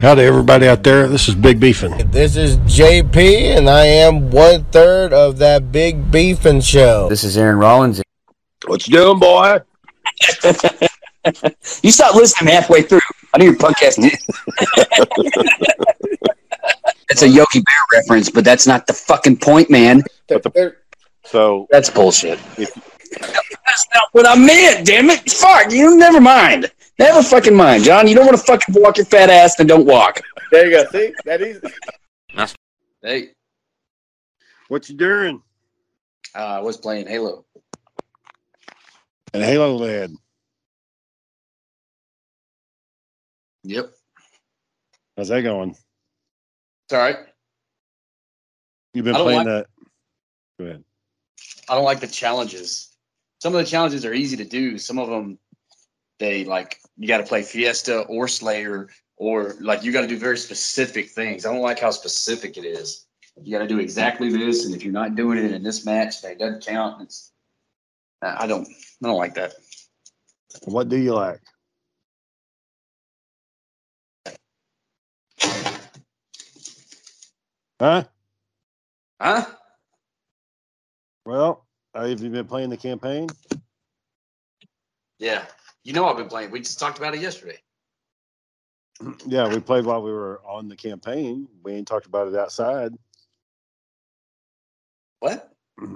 Howdy, everybody out there. This is Big Beefin. This is JP, and I am one third of that Big Beefin show. This is Aaron Rollins. What you doing, boy? You stop listening halfway through. I know you're podcasting. It's a Yogi Bear reference, but that's not the fucking point, man. The- So That's bullshit. If- That's not what I meant, damn it. Fuck, you never mind. Never fucking mind, John. You don't want to fucking walk your fat ass, then don't walk. there you go. See that that is. Hey, What you doing? uh, I was playing Halo. And Halo Lad. Yep. How's that going? It's all right. You've been playing like- that. Go ahead. I don't like the challenges. Some of the challenges are easy to do. Some of them, they like you got to play Fiesta or Slayer, or like you got to do very specific things. I don't like how specific it is. You got to do exactly this, and if you're not doing it in this match, that doesn't count. It's I don't I don't like that. What do you like? Huh? Huh? Well, uh, have you been playing the campaign? Yeah. You know I've been playing. We just talked about it yesterday. Yeah, we played while we were on the campaign. We ain't talked about it outside. What?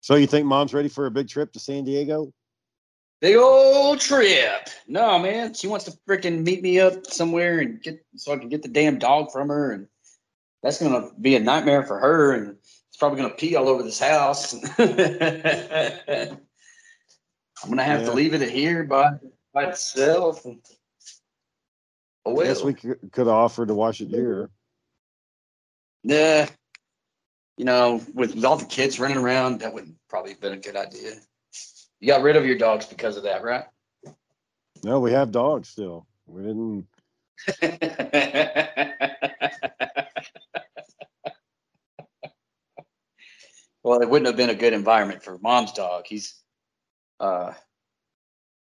So you think mom's ready for a big trip to San Diego? Big old trip. No, man. She wants to freaking meet me up somewhere and get so I can get the damn dog from her. And that's gonna be a nightmare for her. And it's probably gonna pee all over this house. I'm gonna have Yeah. to leave it here by by itself. Oh I guess we could have offered to wash it here. Nah. You know, with, with all the kids running around, that would probably have been a good idea. You got rid of your dogs because of that, right? No, we have dogs still. We didn't. well, it wouldn't have been a good environment for mom's dog. He's uh,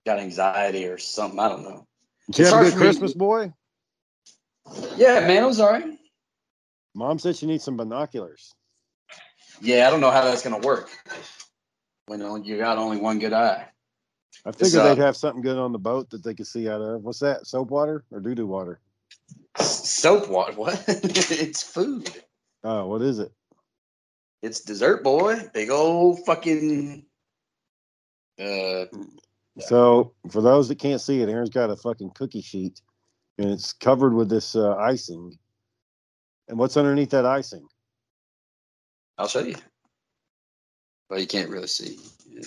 got anxiety or something. I don't know. Did you It's have a good for me- Christmas, boy? Yeah, man, it was all right. Mom said she needs some binoculars. Yeah, I don't know how that's gonna work when you got only one good eye. I figured uh, they'd have something good on the boat that they could see out of. What's that? Soap water or doo doo water? Soap water? What? it's food. Oh, what is it? It's dessert, boy. Big old fucking. Uh, So, for those that can't see it, Aaron's got a fucking cookie sheet and it's covered with this uh, icing. And what's underneath that icing? I'll show you. But you can't really see. Yeah.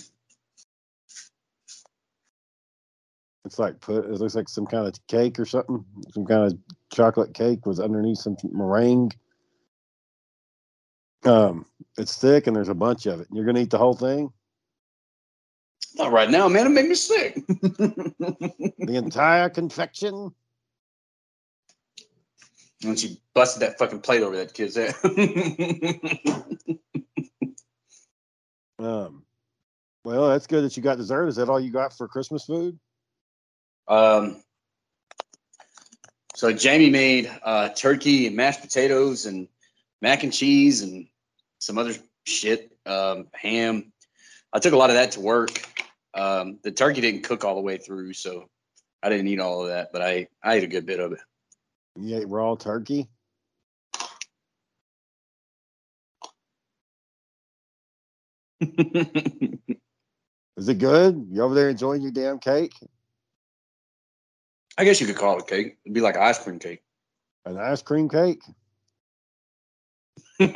It's like put. It looks like some kind of cake or something. Some kind of chocolate cake was underneath some meringue. Um, it's thick and there's a bunch of it. You're gonna eat the whole thing, Not right now, man. It made me sick. the entire confection. When she busted that fucking plate over that kid's head. Um, well, that's good that you got dessert. Is that all you got for Christmas food? um, so Jamie made uh, turkey and mashed potatoes and mac and cheese and some other shit, um, ham. I took a lot of that to work. Um, the turkey didn't cook all the way through, so I didn't eat all of that, but I, I ate a good bit of it. You ate raw turkey. Is it good? You over there enjoying your damn cake? I guess you could call it cake. It'd be like ice cream cake. An ice cream cake? We've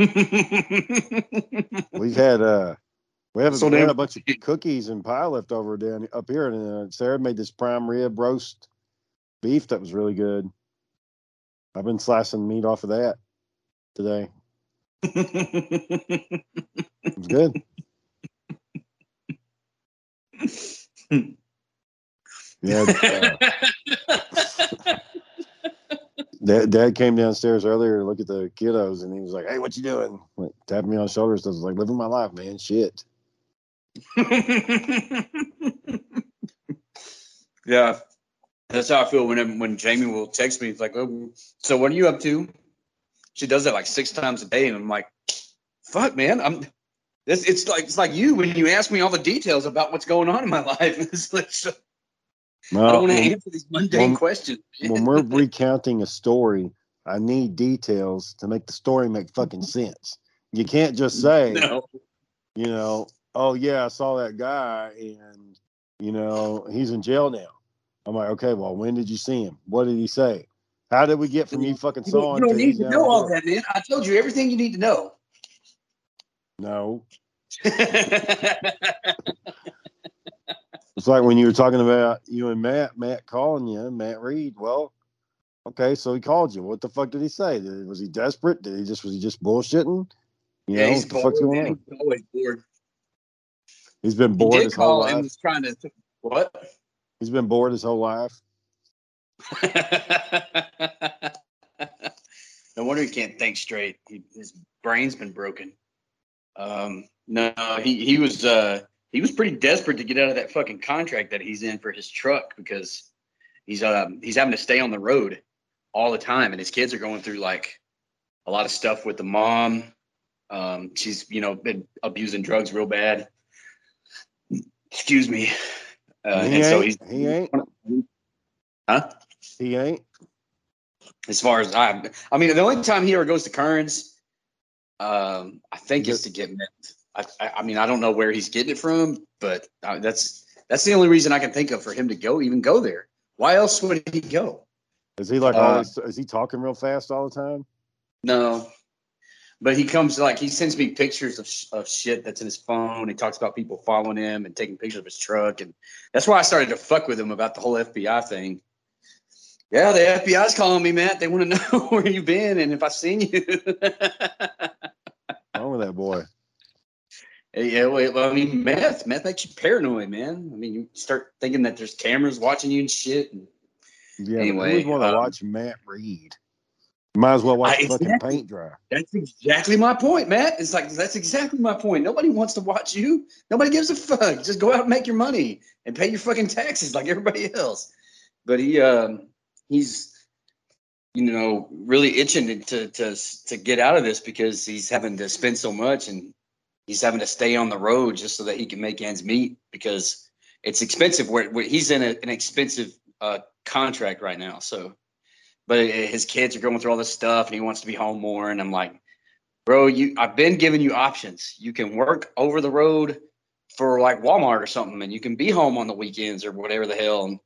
had uh, we have, So we had a bunch of cookies and pie left over down up here, and uh, Sarah made this prime rib roast beef that was really good. I've been slicing meat off of that today. It was good. Yeah, uh, Dad, Dad came downstairs earlier to look at the kiddos, and he was like, "Hey, what you doing?" Like, tapping me on the shoulders. I was like, "Living my life, man. Shit." yeah. That's how I feel when when Jamie will text me. It's like, oh, so what are you up to? She does that like six times a day, and I'm like, fuck, man, I'm. It's, it's like it's like you when you ask me all the details about what's going on in my life. It's like, so- I don't want to answer these mundane when- questions. when we're recounting a story, I need details to make the story make fucking sense. You can't just say, no, you know, oh yeah, I saw that guy and you know, he's in jail now. I'm like, okay, well, when did you see him? What did he say? How did we get from you fucking saw you don't need to know all that, man. I told you everything you need to know. No. It's like when you were talking about you and Matt, Matt calling you, Matt Reed. Well, okay, so he called you. What the fuck did he say? Did, was he desperate? Did he just was he just bullshitting? You yeah, know, he's what the fuck's bored, going man. on? He's always bored. He's been He bored did his whole call and life. was trying to what? He's been bored his whole life. no wonder he can't think straight. He, his brain's been broken. Um, no, he he was uh, he was pretty desperate to get out of that fucking contract that he's in for his truck because he's um he's having to stay on the road all the time, and his kids are going through like a lot of stuff with the mom. Um, she's you know been abusing drugs real bad. Excuse me. Uh, he and so ain't. he's he ain't. huh? He ain't. as far as I, I mean, the only time he ever goes to Kearns, um, I think is to get. I, I, I mean, I don't know where he's getting it from, but uh, that's that's the only reason I can think of for him to go, even go there. Why else would he go? Is he like Uh, always? Is he talking real fast all the time? No, but he comes like he sends me pictures of, sh- of shit that's in his phone. He talks about people following him and taking pictures of his truck, and that's why I started to fuck with him about the whole FBI thing. Yeah, the FBI's calling me, Matt. They want to know where you've been and if I've seen you. Wrong with that boy? Yeah, well, I mean, meth, meth makes you paranoid, man. I mean, you start thinking that there's cameras watching you and shit. And Yeah, Anyway, but want to um, watch Matt Reed? Might as well watch I- fucking exactly. paint dry. that's exactly my point, Matt. It's like that's exactly my point. Nobody wants to watch you. Nobody gives a fuck. Just go out and make your money and pay your fucking taxes like everybody else. But he, um, he's, you know, really itching to to to get out of this because he's having to spend so much and he's having to stay on the road just so that he can make ends meet because it's expensive. Where, where he's in a, an expensive uh, contract right now, so but his kids are going through all this stuff and he wants to be home more. And i'm like bro you i've been giving you options. You can work over the road for like walmart or something and you can be home on the weekends or whatever the hell. And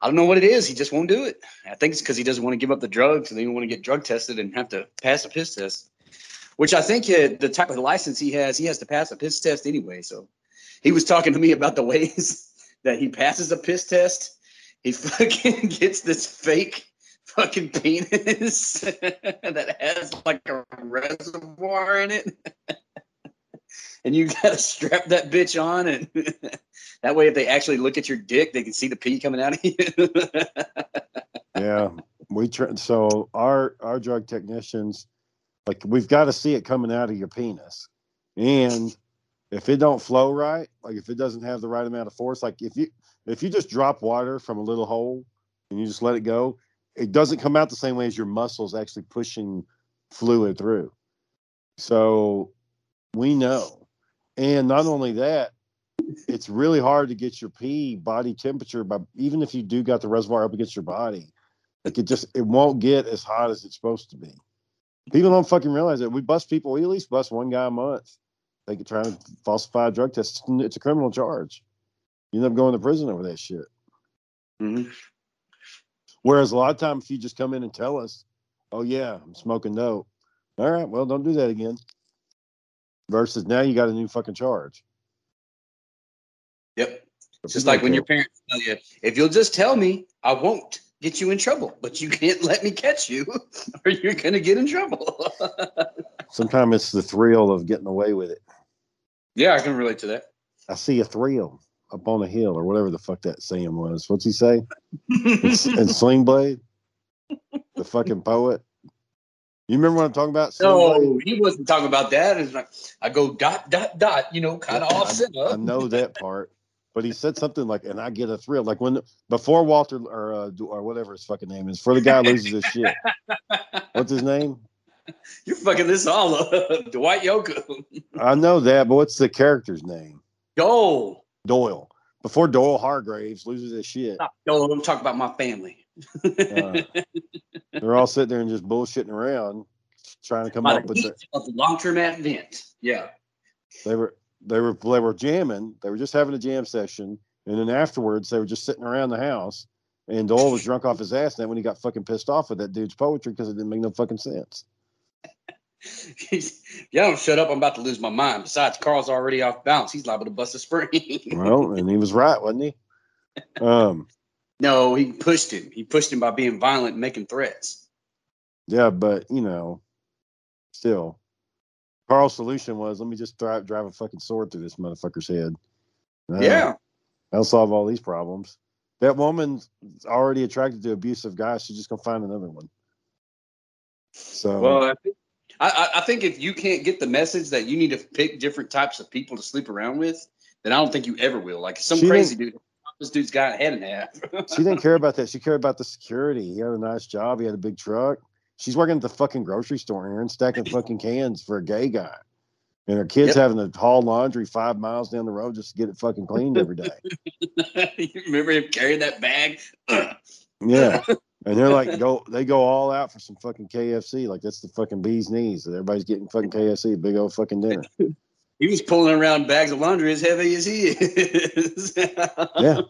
i don't know what it is. He just won't do it. I think it's because he doesn't want to give up the drugs and he don't want to get drug tested and have to pass a piss test which i think the type of license he has he has to pass a piss test anyway. So he was talking to me about the ways that he passes a piss test. He fucking gets this fake fucking penis that has like a reservoir in it. and you gotta strap that bitch on and that way if they actually look at your dick they can see the pee coming out of you. Yeah, we try. So our our drug technicians, like we've got to see it coming out of your penis, and if it don't flow right, like if it doesn't have the right amount of force, like if you if you just drop water from a little hole and you just let it go, it doesn't come out the same way as your muscles actually pushing fluid through. So we know, and not only that, it's really hard to get your pee body temperature by even if you do got the reservoir up against your body like it just it won't get as hot as it's supposed to be. People don't fucking realize that. We bust people. We at least bust one guy a month. They could try to falsify a drug test. It's a criminal charge. You end up going to prison over that shit. Mhm. Whereas a lot of times, if you just come in and tell us, "Oh yeah, I'm smoking dope," all right, well, don't do that again. Versus now, you got a new fucking charge. Yep. It's just like when your parents tell you, if you'll just tell me, I won't get you in trouble, but you can't let me catch you or you're gonna get in trouble. Sometimes it's the thrill of getting away with it. yeah, I can relate to that. I see a thrill up on a hill, or whatever the fuck that saying was. What's he say? and Sling Blade, the fucking poet. You remember what I'm talking about? Sling Blade? No, he wasn't talking about that. It's like I go dot dot dot, you know, kind of Yeah, offset I up. know that part. but he said something like, "And I get a thrill." Like when before Walter or uh, or whatever his fucking name is, for the guy loses his shit. What's his name? You're fucking this all up. Dwight Yoakam. I know that, but what's the character's name? Go. Doyle. Before Doyle Hargraves loses his shit, Go. Don't talk about my family. uh, they're all sitting there and just bullshitting around, trying to come By up with. the The, heat of the long-term event. Yeah. they were they were they were jamming. They were just having a jam session, and then afterwards they were just sitting around the house. And Doyle was drunk off his ass. And then when he got fucking pissed off with that dude's poetry because it didn't make no fucking sense. yeah, don't shut up. I'm about to lose my mind. Besides, Karl's already off balance. He's liable to bust a spring. Well, and he was right, wasn't he? Um, no, he pushed him. He pushed him by being violent and making threats. yeah, but you know, still, Karl's solution was let me just drive drive a fucking sword through this motherfucker's head. Uh, Yeah. that'll solve all these problems. That woman's already attracted to abusive guys. She's just gonna find another one. So Well, I think, I, I- think if you can't get the message that you need to pick different types of people to sleep around with, then I don't think you ever will. Like some She crazy dude, this dude's got a head in half. she didn't care about that. She cared about the security. He had a nice job. He had a big truck. She's working at the fucking grocery store here and stacking fucking cans for a gay guy. And her kids Yep. having to haul laundry five miles down the road just to get it fucking cleaned every day. you remember him carrying that bag? Yeah. And they're like, go, they go all out for some fucking KFC. Like that's the fucking bee's knees. Everybody's getting fucking KFC, big old fucking dinner. he was pulling around bags of laundry as heavy as he is. Yeah.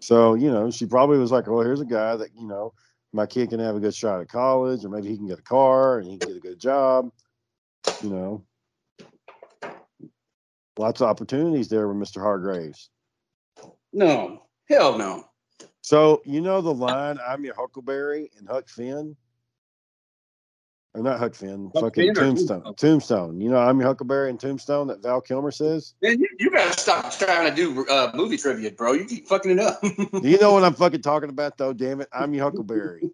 So, you know, she probably was like, well, here's a guy that, you know, my kid can have a good shot at college, or maybe he can get a car and he can get a good job. You know, lots of opportunities there with Mr. Hargraves. no, hell no. So, you know, the line, I'm your Huckleberry and Huck Finn, or not Huck Finn, Huck fucking Finn Tombstone. Tombstone? Tombstone. You know, I'm your Huckleberry and Tombstone that Val Kilmer says. Man, you, you gotta stop trying to do uh, movie trivia, bro. You keep fucking it up. Do you know what I'm fucking talking about, though? Damn it. I'm your Huckleberry.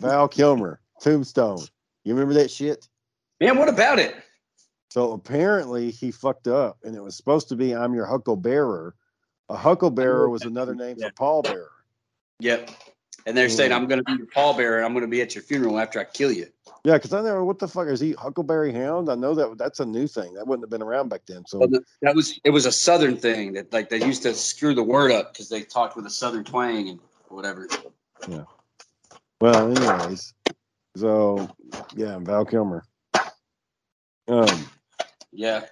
Val Kilmer, Tombstone. You remember that shit? Man, what about it? So apparently he fucked up, and it was supposed to be "I'm your hucklebearer." A hucklebearer was another name Yeah. for pallbearer. Yep. And they're saying I'm gonna be your pallbearer. I'm gonna be at your funeral after I kill you. Yeah, because I never. What the fuck is he? Huckleberry Hound? I know that that's a new thing. That wouldn't have been around back then. So the- that was it was a southern thing that like they used to screw the word up because they talked with a southern twang and whatever. Yeah. Well, anyways. So yeah, Val Kilmer. Um, Yeah.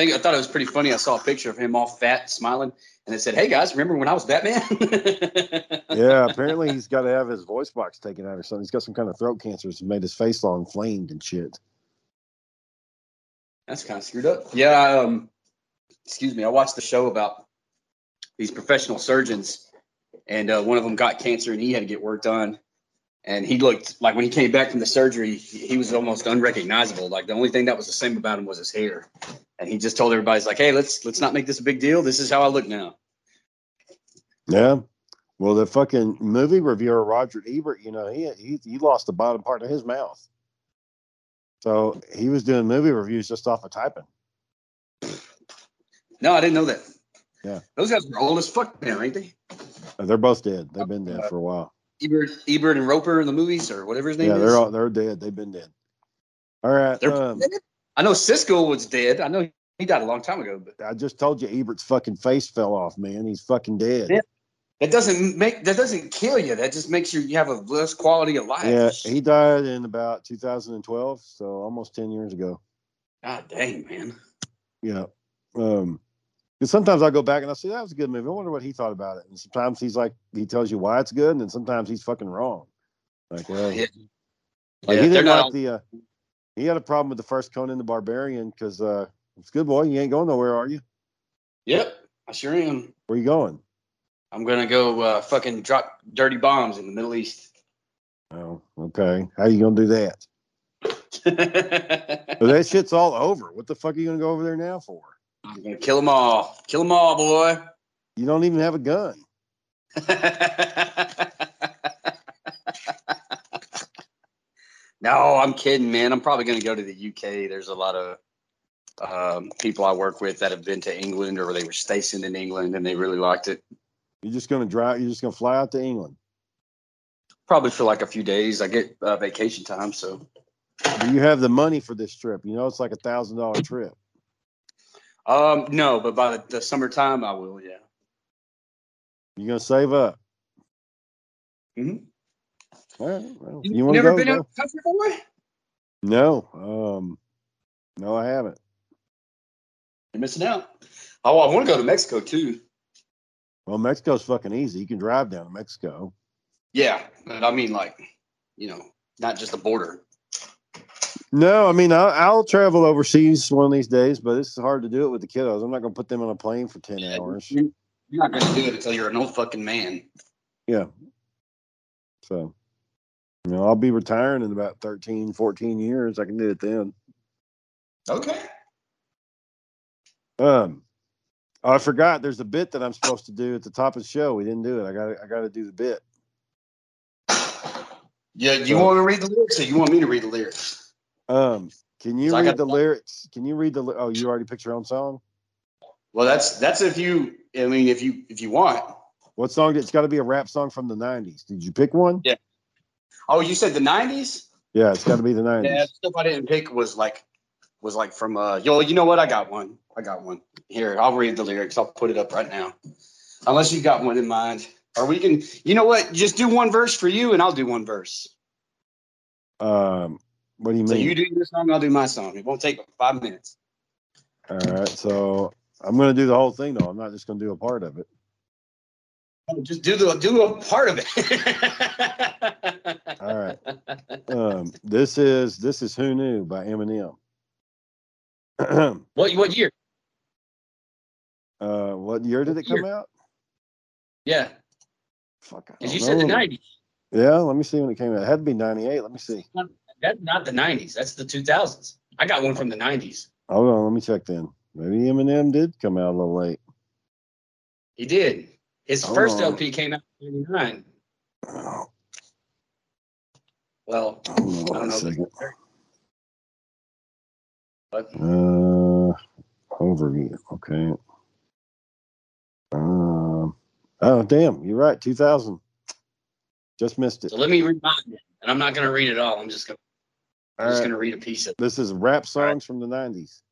I think I thought it was pretty funny. I saw a picture of him all fat, smiling, and it said, "Hey guys, remember when I was Batman?" yeah, apparently he's got to have his voice box taken out or something. He's got some kind of throat cancer. It's made his face all inflamed and shit. That's kind of screwed up. Yeah. Um, excuse me. I watched the show about these professional surgeons, and uh, one of them got cancer, and he had to get work done. And he looked like when he came back from the surgery, he was almost unrecognizable. Like the only thing that was the same about him was his hair. And he just told everybody, "He's like, hey, let's let's not make this a big deal. This is how I look now." Yeah. Well, the fucking movie reviewer Roger Ebert, you know, he he he lost the bottom part of his mouth. So he was doing movie reviews just off of typing. No, I didn't know that. Yeah. those guys are old as fuck now, ain't they? Uh, They're both dead. They've been dead for a while. Ebert, Ebert and Roeper in the movies, or whatever his name Yeah, is. they're all they're dead. They've been dead. All right. They're Um, dead? I know Siskel was dead. I know he died a long time ago, but I just told you Ebert's fucking face fell off, man. He's fucking dead. Yeah. that doesn't make that doesn't kill you. That just makes you you have a less quality of life. Yeah, he died in about 2012, so almost 10 years ago. God dang, man. Yeah. Um, because sometimes I go back and I say that was a good movie. I wonder what he thought about it. And sometimes he's like, he tells you why it's good, and then sometimes he's fucking wrong. Like, well, Yeah. like Yeah, he they're didn't not like all- the. Uh, he had a problem with the first Conan the Barbarian because uh, it's good boy. You ain't going nowhere, are you? Yep, I sure am. Where you going? I'm gonna go uh, fucking drop dirty bombs in the Middle East. Oh, okay. How are you gonna do that? But that shit's all over. What the fuck are you gonna go over there now for? I'm gonna kill them all. Kill them all, boy. You don't even have a gun. no, I'm kidding, man. I'm probably gonna go to the UK. There's a lot of um, people I work with that have been to England or they were stationed in England and they really liked it. You're just gonna drive. You're just gonna fly out to England. Probably for like a few days. I get uh, vacation time, so Do you have the money for this trip? You know, it's like a thousand dollar trip. um, no. But by the, the summertime, I will. Yeah. You're gonna save up. Mhm. Right. Well, You, you never go? been go. out country boy? No. Um. No, I haven't. You're missing out. Oh, I want to go to Mexico too. Well, Mexico's fucking easy. You can drive down to Mexico. Yeah, but I mean, like, you know, not just the border. No, I mean I'll, I'll travel overseas one of these days, but it's hard to do it with the kiddos. I'm not gonna put them on a plane for ten hours. You're not going to do it until you're an old fucking man. Yeah. So, you know, I'll be retiring in about 13, 14 years. I can do it then. Okay. Um, I forgot. There's a bit that I'm supposed to do at the top of the show. We didn't do it. I got. I got to do the bit. Yeah, you So- want to read the lyrics or you want me to read the lyrics? Um, can you read the lyrics? Can you read the? Oh, you already picked your own song. Well, that's that's if you. I mean, if you if you want. What song? It's got to be a rap song from the '90s. Did you pick one? Yeah. Oh, you said the '90s. Yeah, it's got to be the '90s. Yeah, stuff I didn't pick was like was like from uh yo. You know what? I got one. I got one here. I'll read the lyrics. I'll put it up right now. Unless you got one in mind, or we can. You know what? Just do one verse for you, and I'll do one verse. Um, what do you mean? So you do your song, I'll do my song. It won't take five minutes. All right, so I'm going to do the whole thing though. I'm not just going to do a part of it. Just do the do a part of it. All right. Um, this is this is Who Knew by Eminem. What what year? Uh, what year did it come out? Yeah, Fuck, because you said the know. '90s. Yeah, let me see when it came out. It had to be '98. Let me see. That's not the '90s. That's the 2000s. I got one from the '90s. Hold on, let me check then. Maybe Eminem did come out a little late. He did. His Hold first on. LP came out in '99. Oh, Well, hold on I don't know. second. But Uh, overview. Okay. Um. Oh, damn! You're right. 2000. Just missed it. so let me remind you, and I'm not going to read it all. I'm just going. I'm All just right. going to read a piece of. it. This is rap songs right. from the 90s.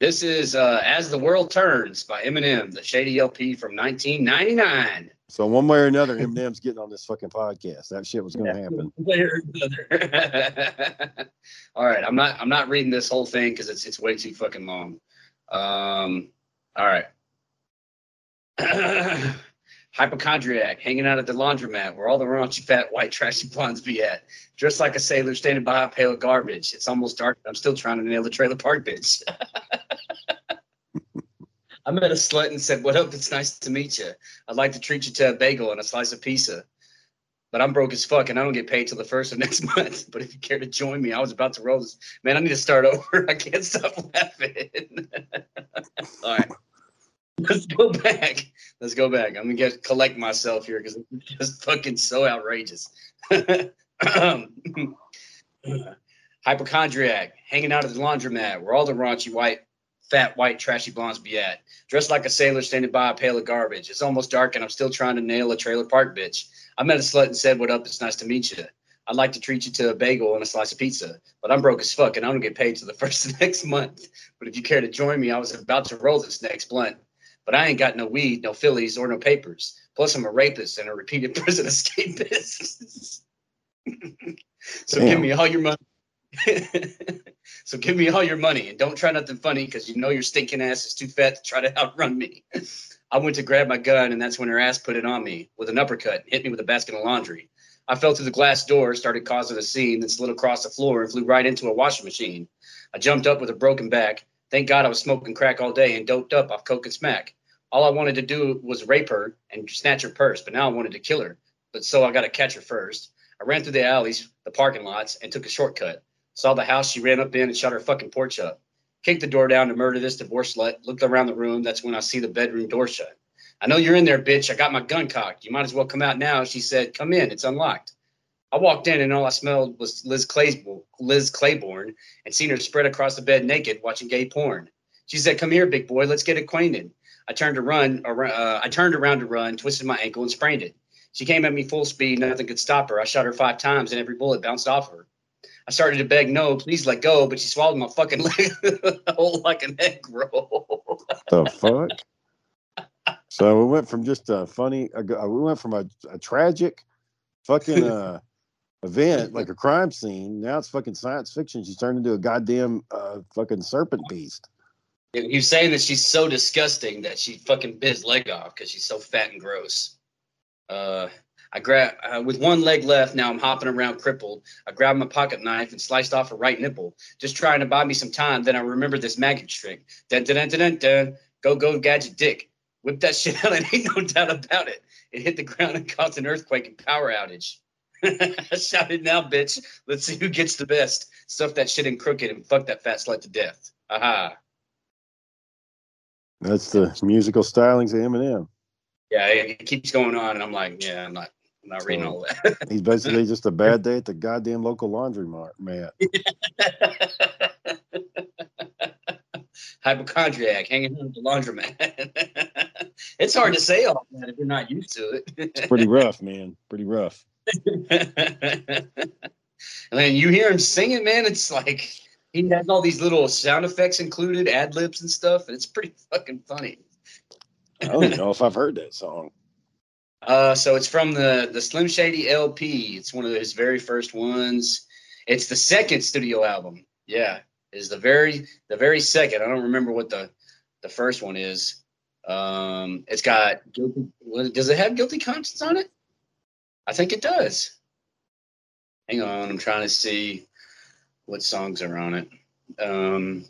This is uh, "As the World Turns" by Eminem, the Shady LP from 1999. So one way or another, Eminem's getting on this fucking podcast. That shit was going to happen. all right, I'm not. I'm not reading this whole thing because it's it's way too fucking long. Um. All right. Hypochondriac, hanging out at the laundromat where all the raunchy, fat, white, trashy blondes be at. Dressed like a sailor, standing by a pail of garbage. It's almost dark. but I'm still trying to nail the trailer park bitch. I met a slut and said, "What up? It's nice to meet you. I'd like to treat you to a bagel and a slice of pizza." But I'm broke as fuck and I don't get paid till the first of next month. But if you care to join me, I was about to roll this. Man, I need to start over. I can't stop laughing. All right. Let's go back. Let's go back. I'm gonna collect myself here because it's just fucking so outrageous. Hypochondriac, hanging out at the laundromat where all the raunchy white, fat, white, trashy blondes be at. Dressed like a sailor standing by a pail of garbage. It's almost dark and I'm still trying to nail a trailer park bitch. I met a slut and said, What up? It's nice to meet you. I'd like to treat you to a bagel and a slice of pizza, but I'm broke as fuck and I don't get paid till the first of next month. But if you care to join me, I was about to roll this next blunt. But I ain't got no weed, no Phillies, or no papers. Plus, I'm a rapist and a repeated prison escapist. so give me all your money. So give me all your money and don't try nothing funny because you know your stinking ass is too fat to try to outrun me. I went to grab my gun and that's when her ass put it on me with an uppercut and hit me with a basket of laundry. I fell through the glass door, started causing a scene, then slid across the floor and flew right into a washing machine. I jumped up with a broken back. Thank God I was smoking crack all day and doped up off coke and smack. All I wanted to do was rape her and snatch her purse, but now I wanted to kill her. But so I got to catch her first. I ran through the alleys, the parking lots, and took a shortcut. Saw the house she ran up in and shut her fucking porch up. Kicked the door down to murder this divorce slut. Looked around the room. That's when I see the bedroom door shut. I know you're in there, bitch. I got my gun cocked. You might as well come out now. She said, Come in. It's unlocked. I walked in and all I smelled was Liz Claiborne, Liz Claiborne and seen her spread across the bed naked watching gay porn. She said, "Come here, big boy, let's get acquainted." I turned to run, uh, I turned around to run, twisted my ankle and sprained it. She came at me full speed, nothing could stop her. I shot her five times and every bullet bounced off her. I started to beg, no, please let go, but she swallowed my fucking leg whole like an egg roll. the fuck? So we went from just a funny, we went from a, a tragic fucking uh, event, like a crime scene. Now it's fucking science fiction. She's turned into a goddamn uh, fucking serpent beast. He was saying that she's so disgusting that she fucking bit his leg off because she's so fat and gross. Uh, I grab uh, with one leg left. Now I'm hopping around crippled. I grabbed my pocket knife and sliced off a right nipple, just trying to buy me some time. Then I remembered this maggot trick. Dun dun dun dun dun. Go go gadget dick. Whip that shit out and ain't no doubt about it. It hit the ground and caused an earthquake and power outage. I shouted, "Now, bitch! Let's see who gets the best. Stuff that shit in crooked and fuck that fat slut to death." Aha. That's the musical stylings of Eminem. Yeah, it keeps going on, and I'm like, yeah, I'm not, I'm not reading all that. He's basically just a bad day at the goddamn local laundry mart, man. Hypochondriac hanging out at the laundromat. it's hard to say all that if you're not used to it. it's pretty rough, man. Pretty rough. and then you hear him singing, man. It's like he has all these little sound effects included, ad libs and stuff, and it's pretty fucking funny. I don't even know if I've heard that song. Uh, so it's from the the Slim Shady LP. It's one of his very first ones. It's the second studio album. Yeah, is the very the very second. I don't remember what the the first one is. Um, it's got guilty. Does it have guilty conscience on it? I think it does. Hang on, I'm trying to see what songs are on it. Um,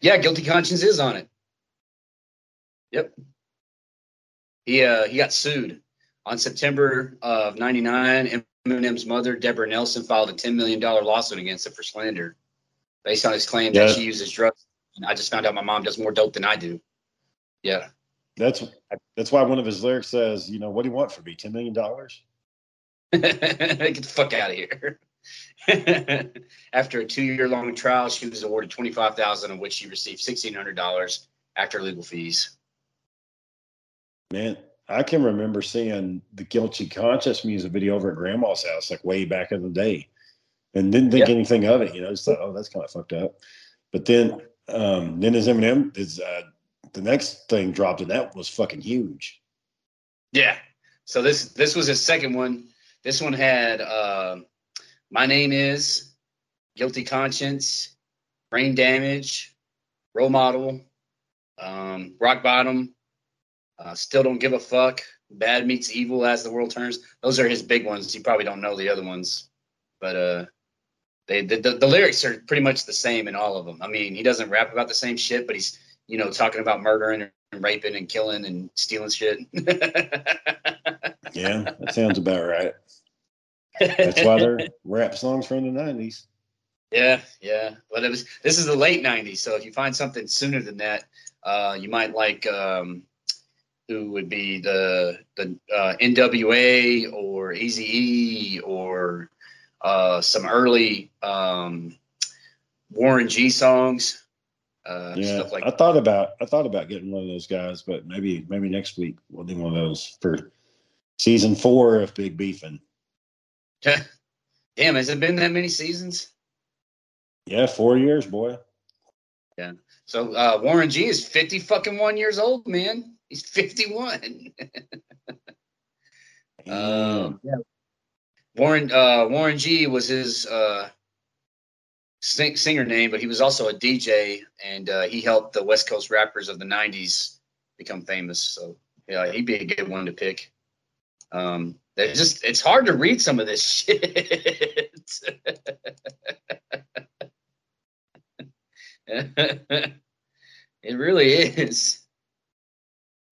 yeah, guilty conscience is on it. Yep. He uh, he got sued on September of '99. Eminem's mother, Deborah Nelson, filed a $10 million lawsuit against him for slander, based on his claim yeah. that she uses drugs. And I just found out my mom does more dope than I do. Yeah. That's that's why one of his lyrics says, you know, what do you want for me? $10 million? Get the fuck out of here. after a two-year long trial, she was awarded twenty-five thousand, of which she received sixteen hundred dollars after legal fees. Man, I can remember seeing the Guilty Conscience music video over at Grandma's house, like way back in the day, and didn't think yep. anything of it. You know, just thought, oh, that's kind of fucked up. But then, um, then his Eminem is uh, the next thing dropped, and that was fucking huge. Yeah. So this this was his second one. This one had uh, my name is guilty conscience, brain damage, role model, um, rock bottom, uh, still don't give a fuck. Bad meets evil as the world turns. Those are his big ones. You probably don't know the other ones, but uh, they the, the, the lyrics are pretty much the same in all of them. I mean, he doesn't rap about the same shit, but he's you know talking about murdering and raping and killing and stealing shit. yeah, that sounds about right. That's why they're rap songs from the nineties. Yeah, yeah. But it was this is the late nineties, so if you find something sooner than that, uh, you might like um, who would be the the uh, NWA or Eazy-E or uh, some early um, Warren G songs. Uh, yeah, like I thought about I thought about getting one of those guys, but maybe maybe next week we'll do one of those for season four of Big Beefing. Damn, has it been that many seasons? Yeah, four years, boy. Yeah. So uh, Warren G is fifty fucking one years old, man. He's 51. um, yeah. Warren uh, Warren G was his uh, sing- singer name, but he was also a DJ, and uh, he helped the West Coast rappers of the '90s become famous. So yeah, he'd be a good one to pick. Um, just it's hard to read some of this shit. it really is.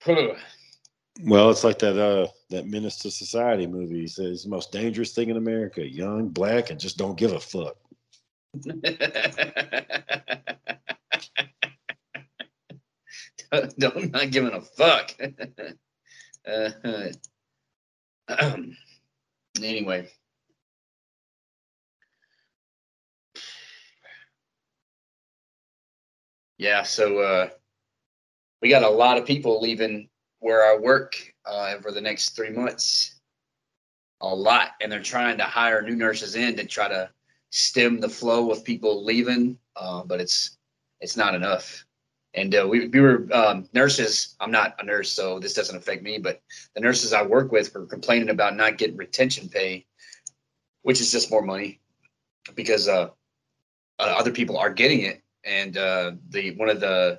Well, it's like that uh that Menace to Society movie. He says the most dangerous thing in America: young, black, and just don't give a fuck. don't not giving a fuck. uh, anyway. Yeah, so uh, we got a lot of people leaving where I work uh, over the next three months. A lot, and they're trying to hire new nurses in to try to stem the flow of people leaving, uh, but it's it's not enough. And uh, we, we were um, nurses. I'm not a nurse, so this doesn't affect me. But the nurses I work with were complaining about not getting retention pay, which is just more money, because uh, uh, other people are getting it. And uh, the one of the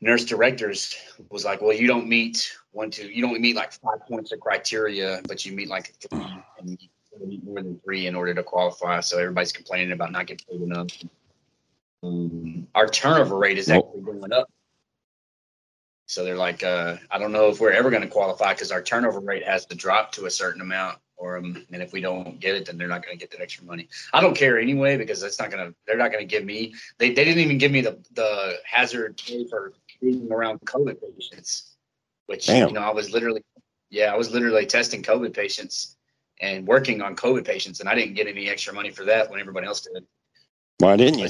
nurse directors was like, "Well, you don't meet one, two, you don't meet like five points of criteria, but you meet like three, and you need more than three in order to qualify." So everybody's complaining about not getting paid enough. Um, our turnover rate is actually going up. So they're like, uh, I don't know if we're ever going to qualify because our turnover rate has to drop to a certain amount, or um, and if we don't get it, then they're not going to get that extra money. I don't care anyway because that's not going to. They're not going to give me. They, they didn't even give me the the hazard pay for around COVID patients, which Damn. you know I was literally, yeah, I was literally testing COVID patients and working on COVID patients, and I didn't get any extra money for that when everybody else did. Why didn't you?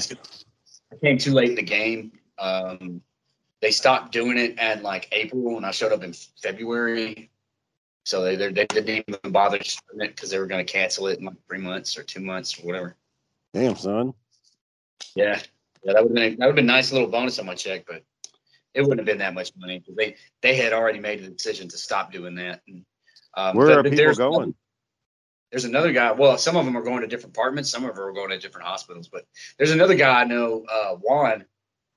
I came too late in the game. Um, they stopped doing it at like April, and I showed up in February. So they they, didn't even bother because they were going to cancel it in like three months or two months or whatever. Damn, son. Yeah, yeah, that would have been that would have been a nice little bonus on my check, but it wouldn't have been that much money because they they had already made the decision to stop doing that. And, um, Where are people going? there's another guy. Well, some of them are going to different apartments. Some of them are going to different hospitals. But there's another guy I know, uh, Juan.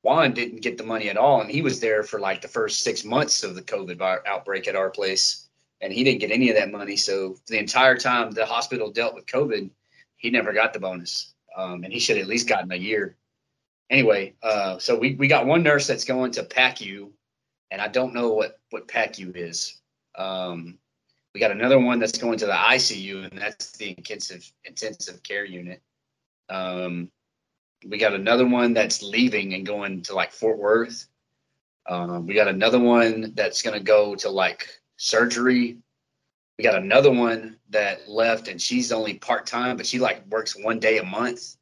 Juan didn't get the money at all, and he was there for like the first six months of the COVID outbreak at our place, and he didn't get any of that money. So the entire time the hospital dealt with COVID, he never got the bonus, um, and he should have at least gotten a year. Anyway, uh, so we we got one nurse that's going to PACU, and I don't know what what PACU is. Um, we got another one that's going to the ICU, and that's the intensive intensive care unit. Um, we got another one that's leaving and going to like Fort Worth. Um, we got another one that's going to go to like surgery. We got another one that left, and she's only part time, but she like works one day a month.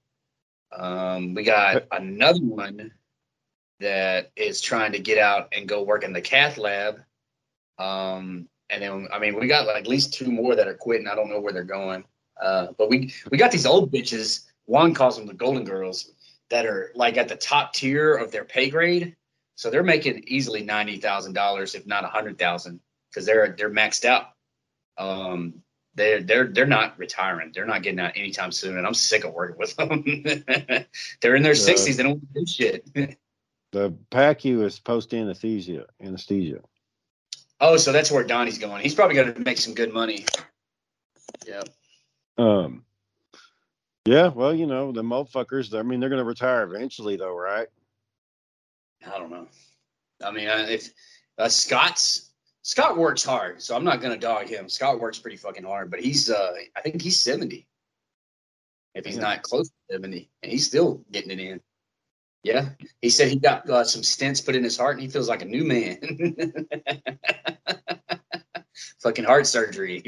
Um, we got another one that is trying to get out and go work in the cath lab. Um, and then I mean we got like at least two more that are quitting. I don't know where they're going. Uh, but we we got these old bitches. One calls them the Golden Girls that are like at the top tier of their pay grade. So they're making easily ninety thousand dollars, if not a hundred thousand, because they're they're maxed out. Um, they're they're they're not retiring. They're not getting out anytime soon, and I'm sick of working with them. they're in their sixties. They don't do shit. The PACU is post anesthesia. Anesthesia. oh, so that's where Donnie's going. He's probably going to make some good money. Yeah. Um. Yeah, well, you know, the motherfuckers. I mean, they're going to retire eventually, though, right? I don't know. I mean, if uh, Scott's Scott works hard, so I'm not gonna dog him. Scott works pretty fucking hard, but he's uh I think he's 70. If he's Yeah. not close to 70, and he's still getting it in. Yeah, he said he got uh, some stents put in his heart, and he feels like a new man. fucking heart surgery.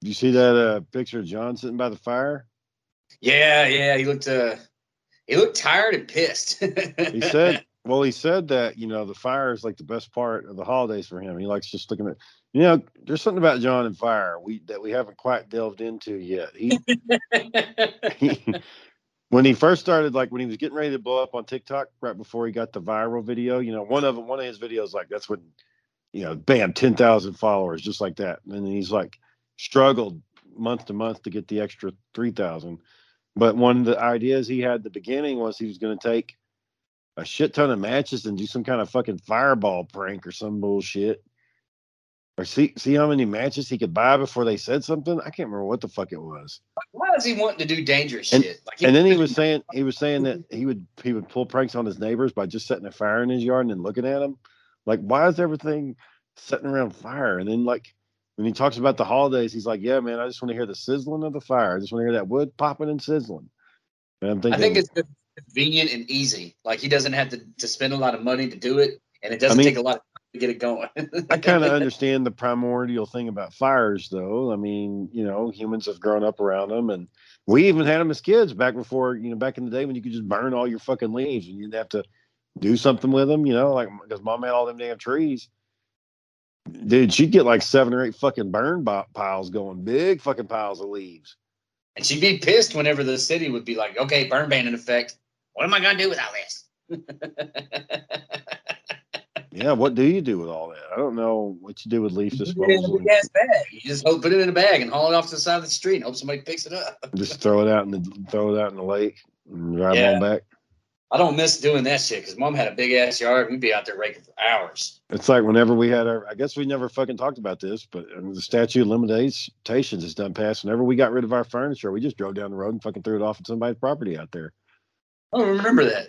You see that uh, picture of John sitting by the fire? yeah, yeah, he looked uh he looked tired and pissed. He said, well, he said that, you know, the fire is like the best part of the holidays for him. He likes just looking at, you know, there's something about John and fire we that we haven't quite delved into yet. He, he when he first started, like when he was getting ready to blow up on TikTok, right before he got the viral video, you know, one of them, one of his videos, like that's when, you know, bam, ten thousand followers, just like that. And then he's like struggled month to month to get the extra three thousand. But one of the ideas he had at the beginning was he was going to take a shit ton of matches and do some kind of fucking fireball prank or some bullshit. Or see see how many matches he could buy before they said something. I can't remember what the fuck it was. Why is he wanting to do dangerous And- shit? Like And then he was saying he was saying that he would he would pull pranks on his neighbors by just setting a fire in his yard and then looking at them. Like, why is everything setting around fire? And then like when he talks about the holidays, he's like, "Yeah, man, I just want to hear the sizzling of the fire. I just want to hear that wood popping and sizzling." And I'm thinking, I think it's convenient and easy. Like he doesn't have to, to spend a lot of money to do it, and it doesn't I mean- take a lot of time to get it going. I kind of understand the primordial thing about fires, though. I mean, you know, humans have grown up around them, and we even had them as kids back before, you know, back in the day when you could just burn all your fucking leaves and you didn't have to do something with them, you know, like because mom had all them damn trees. Dude, she'd get like seven or eight fucking burn piles going, big fucking piles of leaves. and she'd be pissed whenever the city would be like, "Okay, burn ban in effect. What am I gonna do with all this?" Yeah, what do you do with all that? I don't know what you do with leaf You put it in a disposal. big ass bag. You just hold- put it in a bag and haul it off to the side of the street and hope somebody picks it up. Just throw it out in the throw it out in the lake and drive Yeah. on back. I don't miss doing that shit because mom had a big ass yard. We'd be out there raking for hours. It's like whenever we had our, I guess we never fucking talked about this, but uh, the statute of limitations is done past. Whenever we got rid of our furniture, we just drove down the road and fucking threw it off at somebody's property out there. I don't remember that.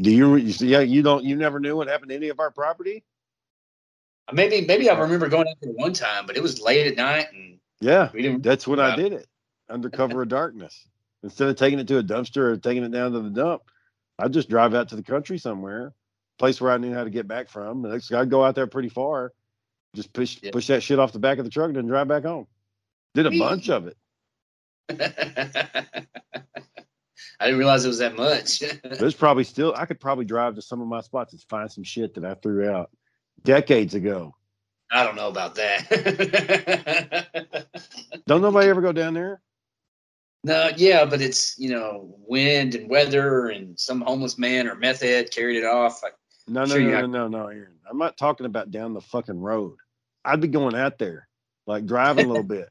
Do you, yeah, you don't, you never knew what happened to any of our property? Maybe maybe I remember going out there one time, but it was late at night and Yeah, we didn't. that's when I did it under cover of darkness. Instead of taking it to a dumpster or taking it down to the dump, I'd just drive out to the country somewhere, place where I knew how to get back from. And I'd go out there pretty far, just push Yeah. push that shit off the back of the truck and then drive back home. Did a bunch of it. I didn't realize it was that much. There's probably still I could probably drive to some of my spots and find some shit that I threw out decades ago. I don't know about that. Don't nobody ever go down there? no, yeah, but it's you know wind and weather, and some homeless man or meth head carried it off. Like, No, no, Sure no, no, no, no, Aaron. I'm not talking about down the fucking road. I'd be going out there, like driving a little bit.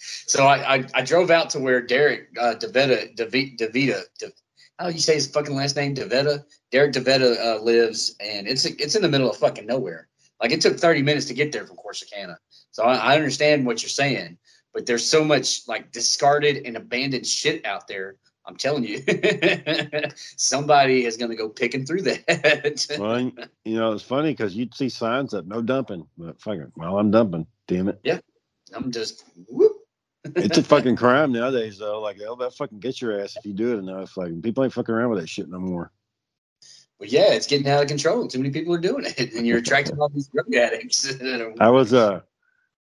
So I, I I drove out to where Derek uh, Devetta Devi- Devita De, how do you say his fucking last name Devetta Derek Devetta uh, lives, and it's it's in the middle of fucking nowhere. Like it took 30 minutes to get there from Corsicana. So I, I understand what you're saying, but there's so much like discarded and abandoned shit out there. I'm telling you, somebody is gonna go picking through that. Well, you know, it's funny because you'd see signs up, no dumping. But fucking, well, I'm dumping. Damn it. Yeah. I'm just whoop. It's a fucking crime nowadays, though. Like, they'll, they'll fucking get your ass if you do it enough. Like, people ain't fucking around with that shit no more. But yeah, it's getting out of control. Too many people are doing it, and you're attracting all these drug addicts. I was, uh,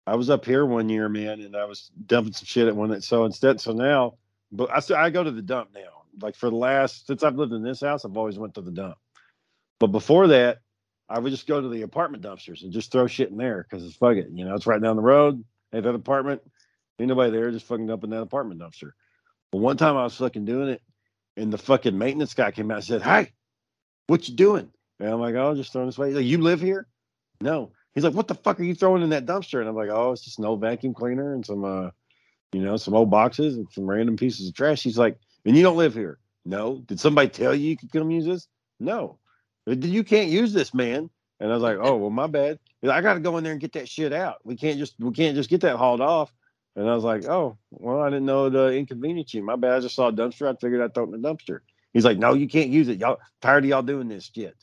I was up here one year, man, and I was dumping some shit at one. that- So instead, so now, but I, I go to the dump now. Like for the last since I've lived in this house, I've always went to the dump. But before that, I would just go to the apartment dumpsters and just throw shit in there because it's fuck it. You know, it's right down the road. Hey, that apartment, ain't nobody there, just fucking up in that apartment dumpster. But one time I was fucking doing it, and the fucking maintenance guy came out and said, "Hey, what you doing?" And I'm like, "Oh, just throwing this away." He's like, "You live here?" No. He's like, "What the fuck are you throwing in that dumpster?" And I'm like, "Oh, it's just an old vacuum cleaner and some, uh, you know, some old boxes and some random pieces of trash." He's like, "And you don't live here?" No. Did somebody tell you you could come use this? No. You can't use this, man. And I was like, "Oh, well, my bad. I got to go in there and get that shit out. We can't just we can't just get that hauled off." And I was like, "Oh, well, I didn't know it uh, inconvenienced you. My bad. I just saw a dumpster. I figured I'd throw it in the dumpster." He's like, "No, you can't use it. Y'all tired of y'all doing this shit."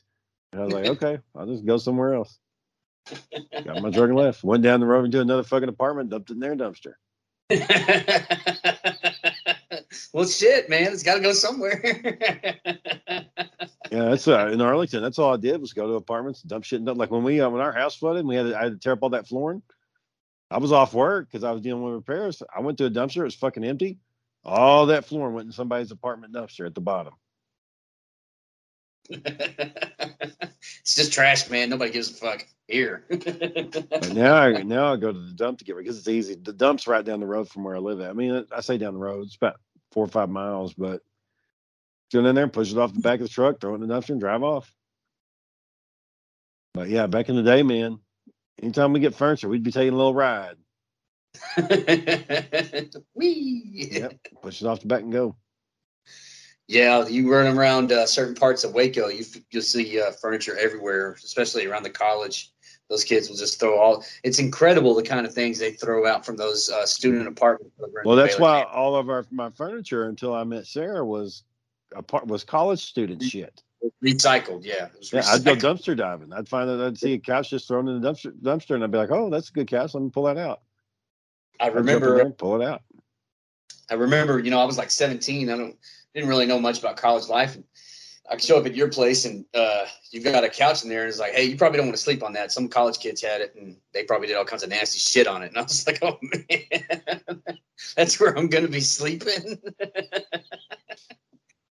And I was like, "Okay, I'll just go somewhere else." Got my truck and left. Went down the road into another fucking apartment, dumped it in their dumpster. well, shit, man, it's got to go somewhere. Yeah, that's uh, in Arlington. That's all I did was go to apartments, dump shit, and dump. Like when we uh, when our house flooded, we had to, I had to tear up all that flooring. I was off work because I was dealing with repairs. I went to a dumpster; it was fucking empty. All that flooring went in somebody's apartment dumpster at the bottom. it's just trash, man. Nobody gives a fuck here. Now, I, now I go to the dump to get rid because it's easy. The dump's right down the road from where I live at. I mean, I say down the road; it's about four or five miles, but get in there, push it off the back of the truck, throw it in the dumpster, and drive off. But yeah, back in the day, man, anytime we get furniture, we'd be taking a little ride. Whee! Yep, push it off the back and go. Yeah, you run around uh, certain parts of Waco, you f- you'll see uh, furniture everywhere, especially around the college. Those kids will just throw all. It's incredible the kind of things they throw out from those uh, student apartments. Well, that's why campus. all of our my furniture until I met Sarah was a part was college student shit. Recycled. Yeah, it was Yeah, I'd go dumpster diving. I'd find that I'd see a couch just thrown in the dumpster, dumpster, and I'd be like, "Oh, that's a good couch. Let me pull that out." I I'd jump in remember. there pull it out. I remember, you know, I was like 17. I don't didn't really know much about college life. And I show up at your place and uh, you've got a couch in there, and it's like, hey, you probably don't want to sleep on that. Some college kids had it, and they probably did all kinds of nasty shit on it. And I was like, oh man, that's where I'm gonna be sleeping.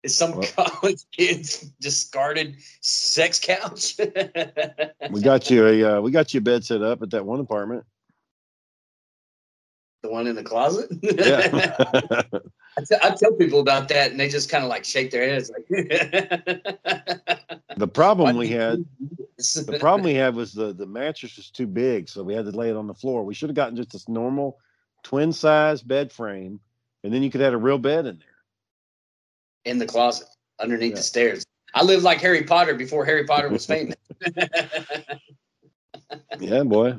Is some Well- college kid's discarded sex couch? We got you a uh, we got you a bed set up at that one apartment. the one in the closet. Yeah. I, t- I tell people about that, and they just kind of like shake their heads, like. the problem we had the problem we had was the the mattress was too big, so we had to lay it on the floor. We should have gotten just this normal twin size bed frame, and then you could have a real bed in there. In the closet underneath Yeah. the stairs. I lived like Harry Potter before Harry Potter was famous. Yeah, boy.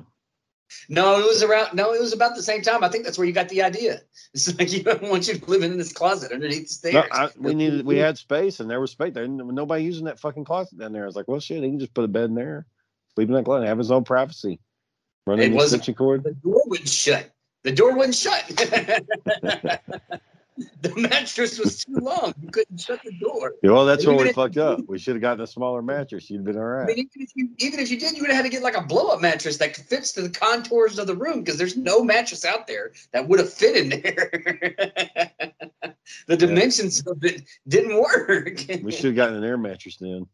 no, it was around. No, it was about the same time. I think that's where you got the idea. It's like you don't want you living in this closet underneath the stairs. No, I, we needed we had space and there was space there. and Nobody using that fucking closet down there. I was like, well, shit, he can just put a bed in there, sleep in that closet, have his own privacy. Running It cord. the door wouldn't shut. The door wouldn't shut. The mattress was too long. You couldn't shut the door. Yeah, well, that's Even we fucked up. We should have gotten a smaller mattress. You'd been all right. I mean, even if you even if you did, you would have had to get like a blow up mattress that fits to the contours of the room because there's no mattress out there that would have fit in there. the dimensions of it didn't work. We should have gotten an air mattress then.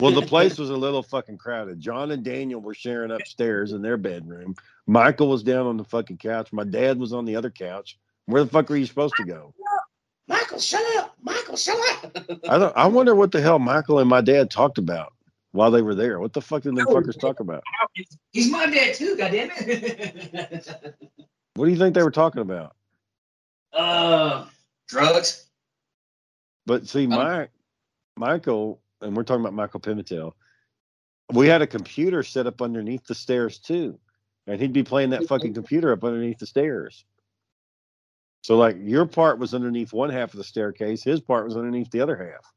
Well, the place was a little fucking crowded. John and Daniel were sharing upstairs in their bedroom. Michael was down on the fucking couch. My dad was on the other couch. Where the fuck were you supposed to go? Michael, shut up! Michael, shut up! I don't. I wonder what the hell Michael and my dad talked about while they were there. What the fuck did them Oh, fuckers talk about? He's my dad too. Goddamn it! What do you think they were talking about? uh, drugs. But see, Mike, Michael, and we're talking about Michael Pimentel. We had a computer set up underneath the stairs too, and he'd be playing that fucking computer up underneath the stairs. So, like, your part was underneath one half of the staircase, his part was underneath the other half.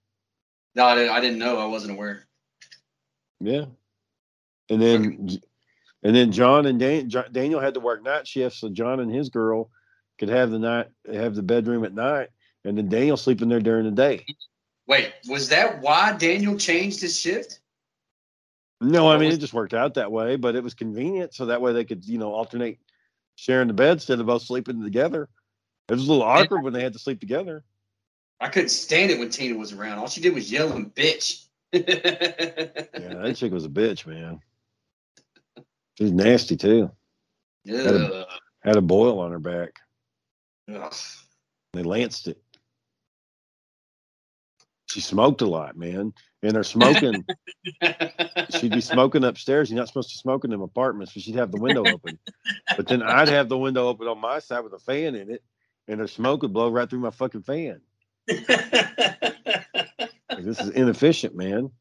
No, I didn't, I didn't know. I wasn't aware. Yeah, and then, and then John and Dan, Jo- Daniel had to work night shifts, so John and his girl could have the night, have the bedroom at night, and then Daniel sleeping there during the day. Wait, was that why Daniel changed his shift? No, I mean it just worked out that way, but it was convenient, so that way they could, you know, alternate sharing the bed instead of both sleeping together. It was a little awkward when they had to sleep together. I couldn't stand it when Tina was around. All she did was yell and bitch. Yeah, that chick was a bitch, man. She was nasty too. Yeah. Had a boil on her back. Ugh. They lanced it. She smoked a lot, man. And they're smoking, she'd be smoking upstairs. You're not supposed to smoke in them apartments, but she'd have the window open. But then I'd have the window open on my side with a fan in it, and the smoke would blow right through my fucking fan. This is inefficient, man.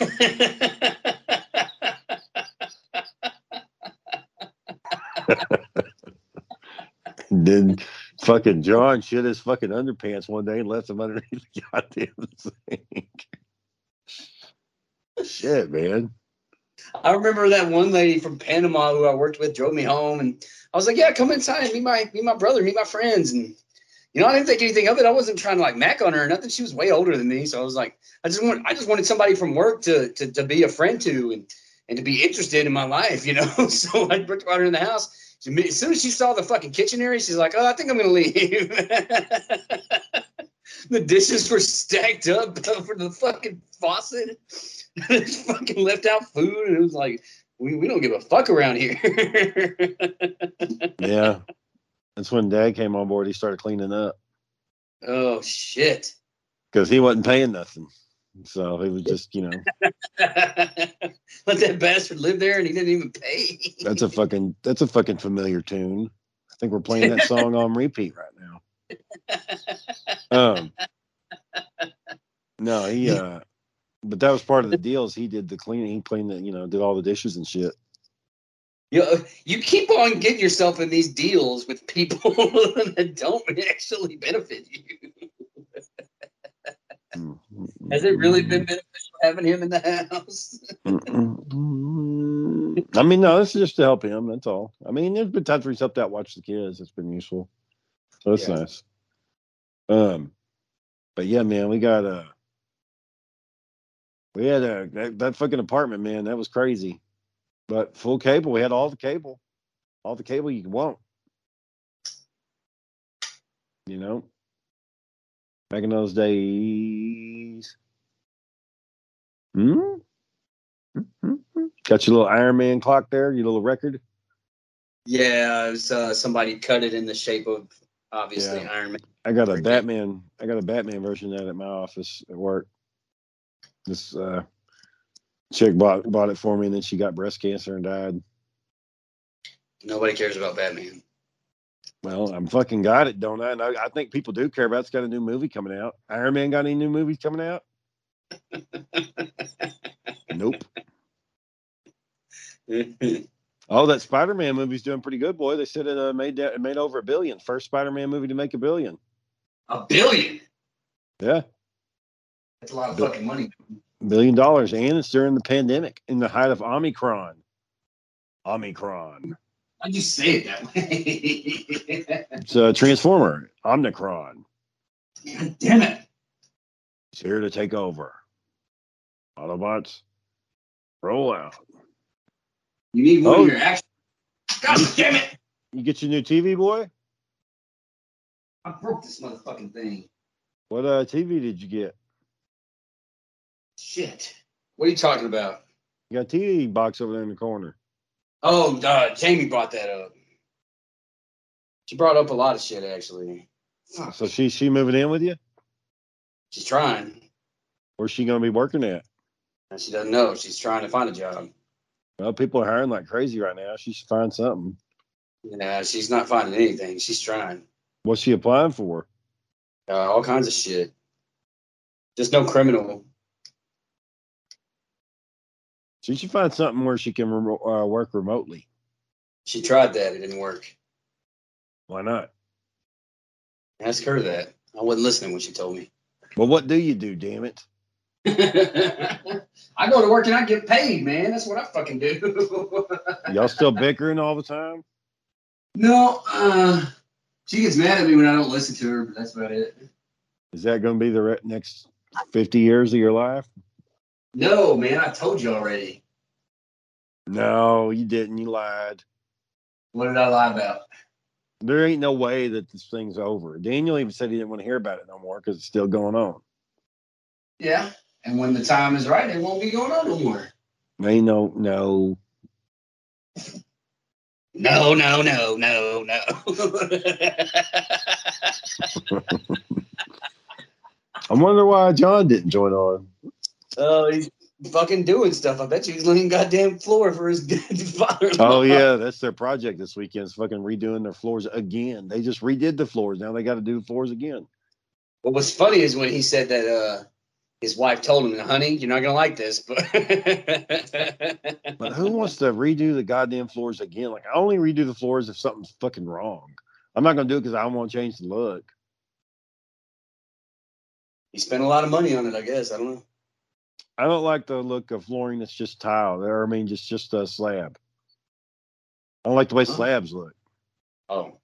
Then fucking John shit his fucking underpants one day and left them underneath the goddamn sink. Shit, man. I remember that one lady from Panama who I worked with drove me home, and I was like, "Yeah, come inside, meet my meet my brother, meet my friends." And you know, I didn't think anything of it. I wasn't trying to like mac on her or nothing. She was way older than me, so I was like, I just want I just wanted somebody from work to to, to be a friend to and and to be interested in my life, you know. so I brought her in the house. She, as soon as she saw the fucking kitchen area, she's like, "Oh, I think I'm gonna leave." the dishes were stacked up over the fucking faucet. There's fucking left out food, and it was like, we, we don't give a fuck around here. Yeah. That's when dad came on board. He started cleaning up oh shit. because he wasn't paying nothing. So he was just, you know, Let that bastard live there, and he didn't even pay. that's a fucking, that's a fucking familiar tune. I think we're playing that song on repeat right now. Um, no, he, uh, but that was part of the deals. He did the cleaning, he cleaned the, you know, did all the dishes and shit. You, you keep on getting yourself in these deals with people that don't actually benefit you. Has it really been beneficial having him in the house? I mean, no, this is just to help him. That's all. I mean, there's been times where he's helped out watch the kids. It's been useful. So that's Yeah. nice. Um, but yeah, man, we got uh We had a that, that fucking apartment, man. That was crazy. But full cable. We had all the cable, all the cable you want. You know, back in those days. Hmm. Got your little Iron Man clock there, your little record. Yeah, it was uh, somebody cut it in the shape of obviously Yeah. Iron Man. I got a Batman. I got a Batman version of that at my office at work. This uh, chick bought bought it for me, and then she got breast cancer and died. Nobody cares about Batman. Well, I'm fucking got it, don't I? And I, I think people do care about. it. It's got a new movie coming out. Iron Man got any new movies coming out? nope. Oh, that Spider Man movie's doing pretty good, boy. They said it uh, made that, it made over a billion. First Spider Man movie to make a billion. a billion. Yeah, That's a lot of fucking money. billion dollars, and it's during the pandemic in the height of Omicron. Omicron. How'd you say it that way? It's a Transformer. Omnicron. God damn it. It's here to take over. Autobots, roll out. You need more Oh. of your action. God damn it. You get your new TV, boy. I broke this motherfucking thing. What uh, TV did you get? Shit. What are you talking about? You got a TV box over there in the corner. Oh, uh, Jamie brought that up. She brought up a lot of shit, actually. Fuck. So she she moving in with you? She's trying. Where's she gonna be working at? And she doesn't know. She's trying to find a job. Well, people are hiring like crazy right now. She should find something. Yeah, she's not finding anything. She's trying. What's she applying for? Uh, all kinds of shit. Just no criminal. She should find something where she can remo- uh, work remotely. She tried that. It didn't work. Why not? Ask her that. I wasn't listening when she told me. Well, what do you do? Damn it! I go to work and I get paid, man. That's what I fucking do. Y'all still bickering all the time? no, uh, she gets mad at me when I don't listen to her, but that's about it. Is that going to be the re- next fifty years of your life? No, man, I told you already. No, you didn't. You lied. What did I lie about? There ain't no way that this thing's over. Daniel even said he didn't want to hear about it no more because it's still going on. Yeah. And when the time is right, it won't be going on no more. Ain't no no. No, no, no, no, no. I wonder why John didn't join on. Oh, he's fucking doing stuff. I bet you he's laying goddamn floor for his father. Oh yeah, that's their project this weekend. Is fucking redoing their floors again. They just redid the floors. Now they got to do the floors again. What was funny is when he said that uh, his wife told him, "Honey, you're not gonna like this." But But who wants to redo the goddamn floors again? Like I only redo the floors if something's fucking wrong. I'm not gonna do it because I want to change the look. he spent a lot of money on it. I guess I don't know. I don't like the look of flooring that's just tile. Or I mean, just just a slab. I don't like the way slabs look. Oh,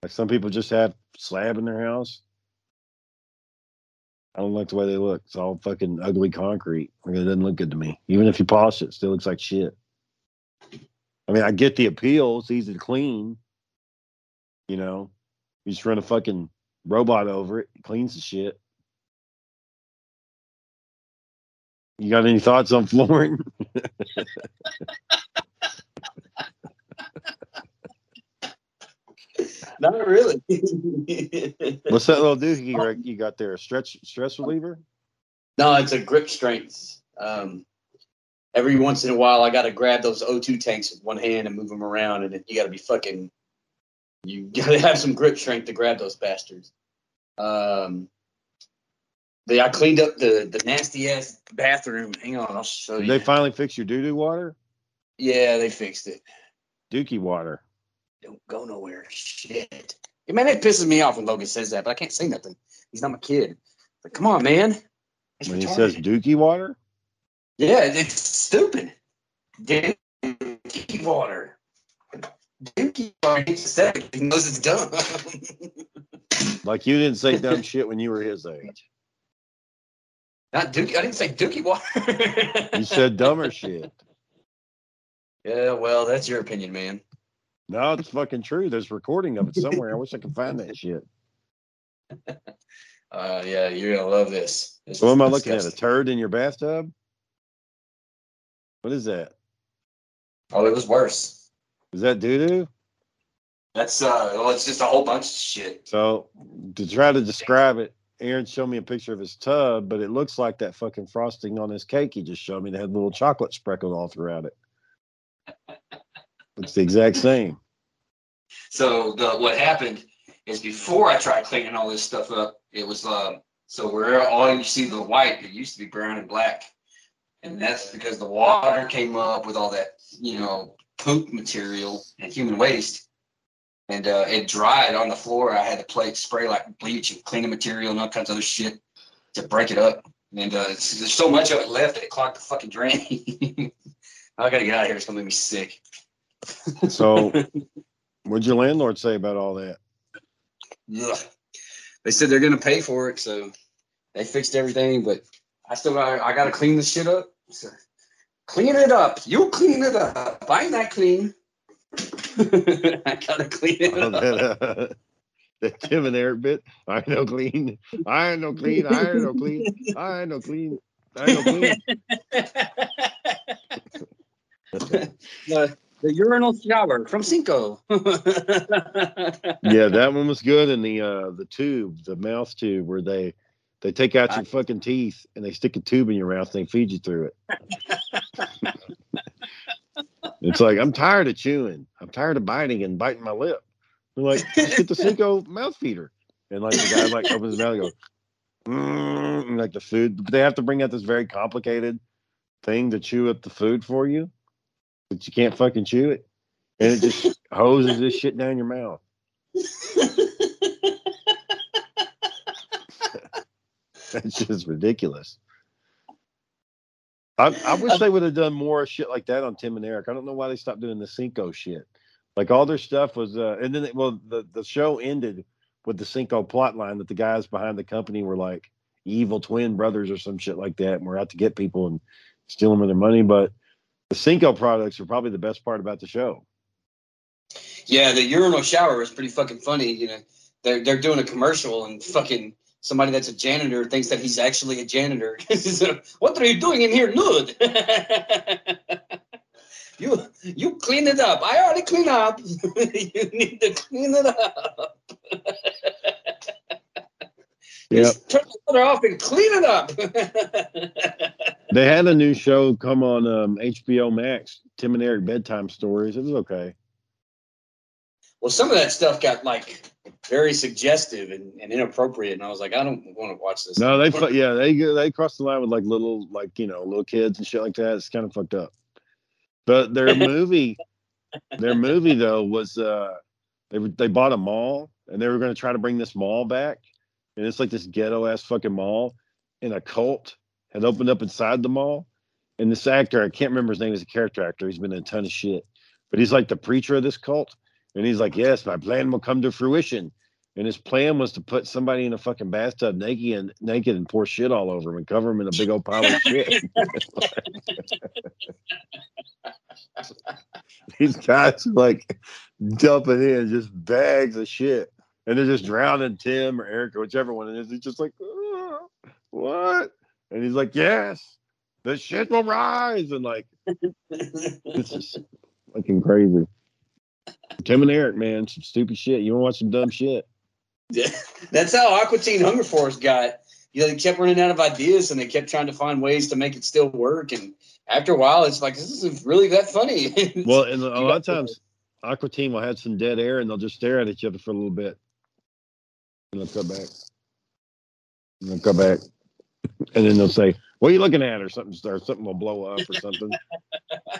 Like some people just have slab in their house. I don't like the way they look. It's all fucking ugly concrete. Like it doesn't look good to me. Even if you polish it, it still looks like shit. I mean, I get the appeal. It's easy to clean. You know, you just run a fucking robot over it, it cleans the shit. You got any thoughts on flooring? not really. What's that little doohickey you got- you got there? A stretch stress reliever? No, it's a grip strength. Um, every once in a while, I got to grab those O2 tanks with one hand and move them around, and you got to be fucking. You got to have some grip strength to grab those bastards. Um, they, I cleaned up the the nasty ass bathroom. Hang on, I'll show Did you. they finally fixed your doo doo water? yeah, they fixed it. Dookie water. Don't go nowhere. Shit. Man, it pisses me off when Logan says that, but I can't say nothing. He's not my kid. But come on, man. It's When he says dookie water? Yeah, it's stupid. Dookie water. Dookie water. He said it. He knows it's dumb. Like you didn't say dumb shit when you were his age. Not Dookie. I didn't say Dookie water. You said dumber shit. Yeah, well, that's your opinion, man. No, it's fucking true. There's recording of it somewhere. I wish I could find that shit. Uh, yeah, you're gonna love this. This What am I looking at? A turd in your bathtub? What is that? Oh, it was worse. Is that doo doo? That's uh, well, it's just a whole bunch of shit. So to try to describe it, Aaron showed me a picture of his tub, but it looks like that fucking frosting on his cake he just showed me that had little chocolate speckled all throughout it. It's the exact same. So the what happened is before I tried cleaning all this stuff up, it was uh, so where all you see the white, it used to be brown and black, and that's because the water came up with all that you know poop material and human waste, and uh, it dried on the floor. I had to play spray like bleach and cleaning material and all kinds of other shit to break it up. And uh, there's so much of it left that it clogged the fucking drain. I gotta get out of here. It's gonna make me sick. So what'd your landlord say about all that? Ugh. They said they're gonna pay for it, so they fixed everything. But I still got I gotta clean this shit up. So, clean it up. You clean it up. I'm not clean. I gotta clean it Oh, up. that, uh, that Tim and Eric bit. I ain't no clean. I ain't no clean. I ain't no clean. I ain't no clean. I ain't no clean. the, the urinal shower from Cinco. yeah, that one was good. And the uh the tube, the mouth tube, where they they take out your fucking teeth and they stick a tube in your mouth and they feed you through it. It's like I'm tired of chewing. I'm tired of biting and biting my lip. They're like, just get the Cinco mouth feeder. And like the guy like opens his mouth and goes, mm, and like the food. But they have to bring out this very complicated thing to chew up the food for you, but you can't fucking chew it, and it just hoses this shit down your mouth. That's just ridiculous. I, I wish they would have done more shit like that on Tim and Eric. I don't know why they stopped doing the Cinco shit. Like all their stuff was, uh, and then it, well, the the show ended with the Cinco plot line that the guys behind the company were like evil twin brothers or some shit like that, and were out to get people and steal them of their money. But the Cinco products are probably the best part about the show. Yeah, the urinal shower was pretty fucking funny. You know, they're they're doing a commercial and fucking somebody that's a janitor thinks that he's actually a janitor. So, what are you doing in here nude? you you clean it up. I already clean up. you need to clean it up. Yep. Just turn the water off and clean it up. They had a new show come on um, HBO Max, Tim and Eric bedtime stories. It was okay. well, some of that stuff got like very suggestive and, and inappropriate, and I was like, I don't want to watch this. No, they fu- yeah they they crossed the line with like little like you know little kids and shit like that. It's kind of fucked up. But their movie, their movie though was uh they they bought a mall and they were going to try to bring this mall back, and it's like this ghetto ass fucking mall, and a cult had opened up inside the mall, and this actor I can't remember his name. He's a character actor. He's been in a ton of shit, but he's like the preacher of this cult, and he's like, yes, my plan will come to fruition. And his plan was to put somebody in a fucking bathtub naked and naked and pour shit all over him and cover him in a big old pile of shit. These guys are like dumping in just bags of shit. And they're just drowning Tim or Eric or whichever one it is. He's just like, "Ah, what? And he's like, yes, the shit will rise. And like, it's just fucking crazy. Tim and Eric, man, some stupid shit. You want to watch some dumb shit? Yeah, that's how Aqua Teen Hunger Force got. You know, they kept running out of ideas and they kept trying to find ways to make it still work. And after a while, it's like, this isn't really that funny. Well, and a lot of times, Aqua Teen will have some dead air and they'll just stare at each other for a little bit. And they'll come back. And they'll come back. And then they'll say, What are you looking at? Or something, or something will blow up or something.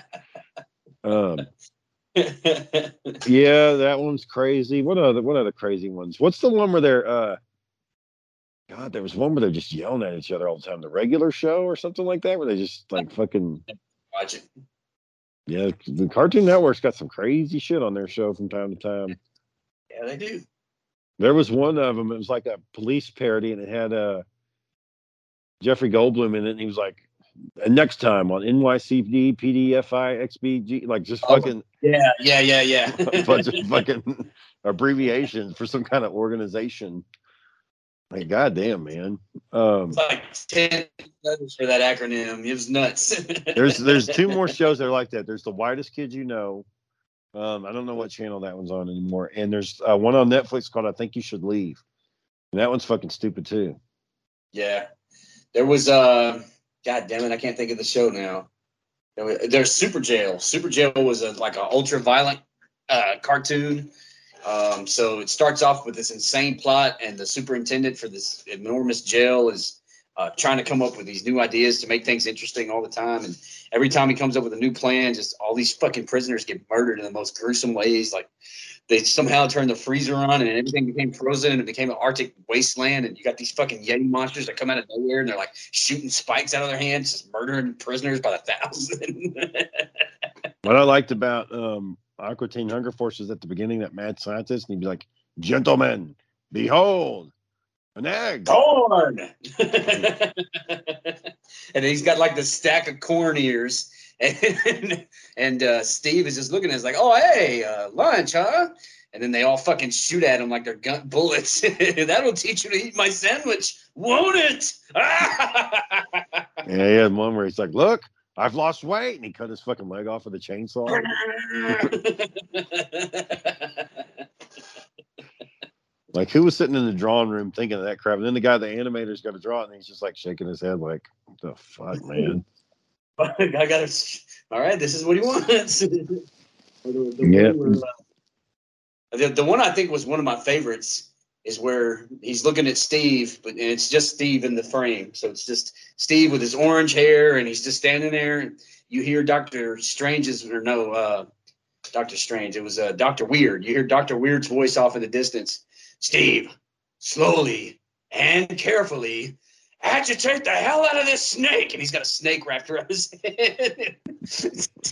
um, yeah, that one's crazy. What other what other crazy ones? What's the one where they're uh God, there was one where they're just yelling at each other all the time. The regular show or something like that, where they just like fucking Watch it. yeah. The Cartoon Network's got some crazy shit on their show from time to time. Yeah, they do. There was one of them. It was like a police parody, and it had uh Jeffrey Goldblum in it, and he was like, "And next time on NYCD PDFI XBG, like just Oh. fucking Yeah, yeah, yeah, yeah. a bunch of fucking abbreviations for some kind of organization. Like, goddamn, man. Um, It's like ten letters for that acronym. It was nuts. there's there's two more shows that are like that. There's the whitest kid you know. Um, I don't know what channel that one's on anymore. And there's uh, one on Netflix called I Think You Should Leave. And that one's fucking stupid too. Yeah, there was. Uh, God damn it, I can't think of the show now. There's Super Jail. Super Jail was a like a ultra violent uh, cartoon. Um, so it starts off with this insane plot, and the superintendent for this enormous jail is uh, trying to come up with these new ideas to make things interesting all the time. And every time he comes up with a new plan, just all these fucking prisoners get murdered in the most gruesome ways. Like they somehow turned the freezer on and everything became frozen and it became an Arctic wasteland. And you got these fucking Yeti monsters that come out of nowhere and they're like shooting spikes out of their hands, just murdering prisoners by the thousand. What I liked about um, Aqua Teen Hunger Force is at the beginning that mad scientist, and he'd be like, "Gentlemen, behold, an egg." corn. and he's got like the stack of corn ears. And, and uh, Steve is just looking at us like, oh, hey, uh, lunch, huh? And then they all fucking shoot at him like they're gun bullets. That'll teach you to eat my sandwich, won't it? Yeah, he had one where he's like, "Look, I've lost weight," and he cut his fucking leg off with a chainsaw. Like, who was sitting in the drawing room thinking of that crap? And then the guy, the animator's got to draw it, and he's just like shaking his head, like, "What the fuck, man?" I gotta. All right, this is what he wants. the, the Yeah. one where, uh, the, the one I think was one of my favorites is where he's looking at Steve, but and it's just Steve in the frame. So it's just Steve with his orange hair, and he's just standing there. And you hear Doctor Strange's or no, uh, Doctor Strange. It was uh, Doctor Weird. You hear Doctor Weird's voice off in the distance. Steve, slowly and carefully agitate the hell out of this snake. And he's got a snake wrapped around his head.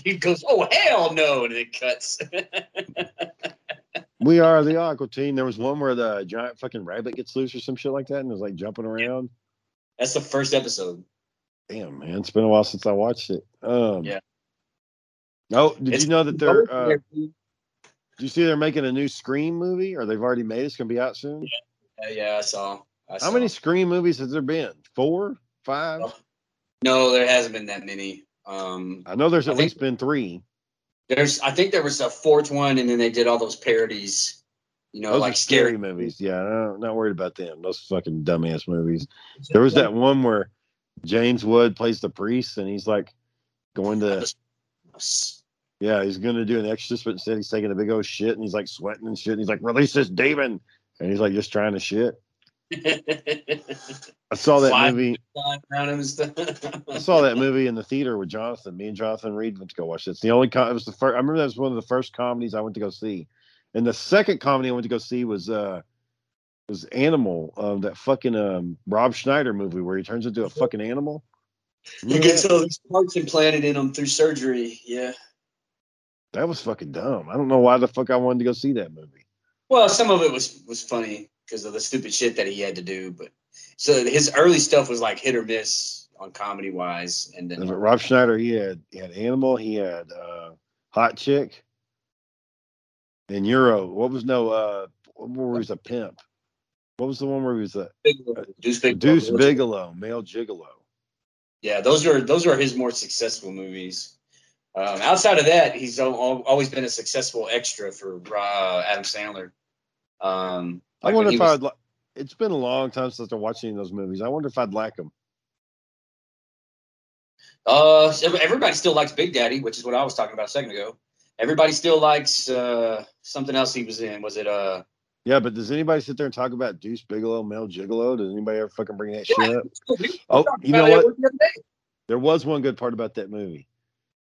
he goes, Oh, hell no. And it cuts. we are the Aqua Teen. There was one where the giant fucking rabbit gets loose or some shit like that, and was like jumping around. That's the first episode. Damn, man, it's been a while since I watched it. Um, Yeah. Oh, did It's- you know that they're? Uh, did you see they're making a new Scream movie, or they've already made? it? It's gonna be out soon. Yeah, yeah, I saw. I How many Scream movies has there been? Four, five? Oh. No, there hasn't been that many. Um, I know there's at least been three. there's, I think there was a fourth one, and then they did all those parodies. You know, Those like scary scary. movies. Yeah, I'm not worried about them. Those fucking dumbass movies. There was that one where James Wood plays the priest, and he's like going to yeah, he's going to do an exorcist, but instead he's taking a big old shit, and he's like sweating and shit. And he's like, "Release this demon," and he's like just trying to shit. I saw that Fly- movie. Flying around him and stuff. I saw that movie in the theater with Jonathan. Me and Jonathan Reed went to go watch it. It's the only. Com- it was the first. I remember that was one of the first comedies I went to go see, and the second comedy I went to go see was uh was Animal, um, that fucking um Rob Schneider movie where he turns into a fucking animal. He gets all these parts implanted in him through surgery. Yeah. that was fucking dumb. I don't know why the fuck I wanted to go see that movie. Well, some of it was was funny because of the stupid shit that he had to do, but so his early stuff was like hit or miss on comedy wise, and then Rob Schneider, he had he had Animal, he had uh Hot Chick, and Euro. What was no uh where he was a pimp? What was the one where he was a Deuce Big Deuce Bigalow, male gigolo? Yeah, those are those are his more successful movies. Um, outside of that, he's al- al- always been a successful extra for uh, Adam Sandler. Um, I wonder if was- I'd. Li- it's been a long time since I watched any of those movies. I wonder if I'd like them. Uh, everybody still likes Big Daddy, which is what I was talking about a second ago. Everybody still likes uh, something else he was in. Was it uh? Yeah, but does anybody sit there and talk about Deuce Bigalow, male gigolo? Does anybody ever fucking bring that Yeah. shit up? Oh, you know what? the other day. There was one good part about that movie.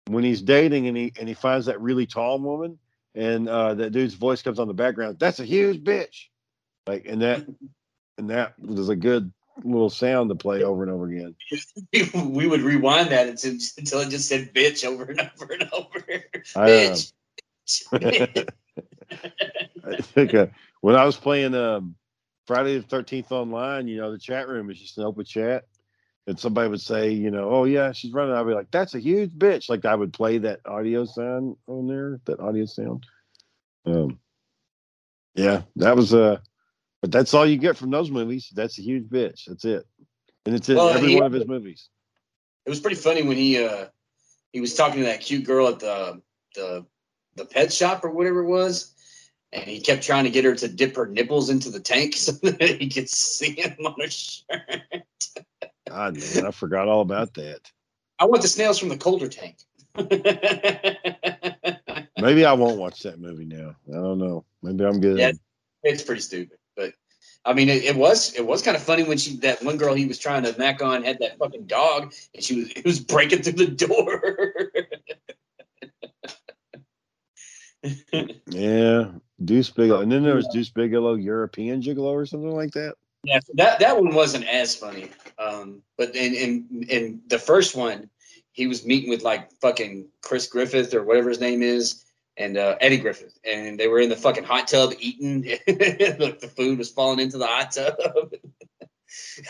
When he's dating and he and he finds that really tall woman, and uh, that dude's voice comes on the background. That's a huge bitch. Like and that and that was a good little sound to play over and over again. we would rewind that until, until it just said bitch over and over and over. I, bitch. bitch. I think uh, when I was playing um, Friday the Thirteenth online, you know, the chat room is just an open chat, and somebody would say, you know, oh yeah, she's running. I'd be like, that's a huge bitch. Like I would play that audio sound on there, that audio sound. Um, yeah, that was a, uh, but that's all you get from those movies. That's a huge bitch. That's it, and it's in Well, every he- one of his movies. It was pretty funny when he uh he was talking to that cute girl at the the the pet shop or whatever it was, and he kept trying to get her to dip her nipples into the tank so that he could see him on her shirt. God, man, I forgot all about that. I want the snails from the colder tank. Maybe I won't watch that movie now. I don't know. Maybe I'm good. Yeah. it's pretty stupid, I mean, it, it was it was kind of funny when she that one girl he was trying to mac on had that fucking dog, and she was it was breaking through the door. Yeah, Deuce Bigalow, and then there was Deuce Bigalow, European Gigolo, or something like that. Yeah, that that one wasn't as funny. Um, but in in in the first one, he was meeting with like fucking Chris Griffith or whatever his name is, and uh, Eddie Griffin, and they were in the fucking hot tub eating. Look, the food was falling into the hot tub.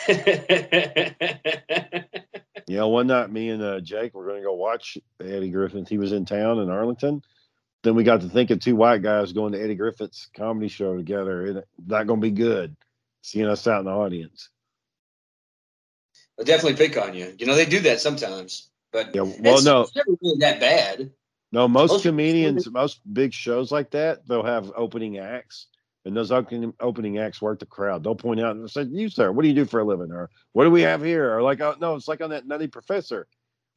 Yeah, one night me and uh, Jake were going to go watch Eddie Griffin. He was in town in Arlington. Then we got to thinking two white guys going to Eddie Griffin's comedy show together. It not going to be good. Seeing us out in the audience. They'll definitely pick on you. You know they do that sometimes, but Yeah, well, no, it's never really that bad. No. Most Most- comedians, most big shows like that, they'll have opening acts, and those opening opening acts work the crowd. They'll point out and say, "You sir, what do you do for a living?" Or "What do we have here?" Or like, "Oh no, it's like on that Nutty Professor."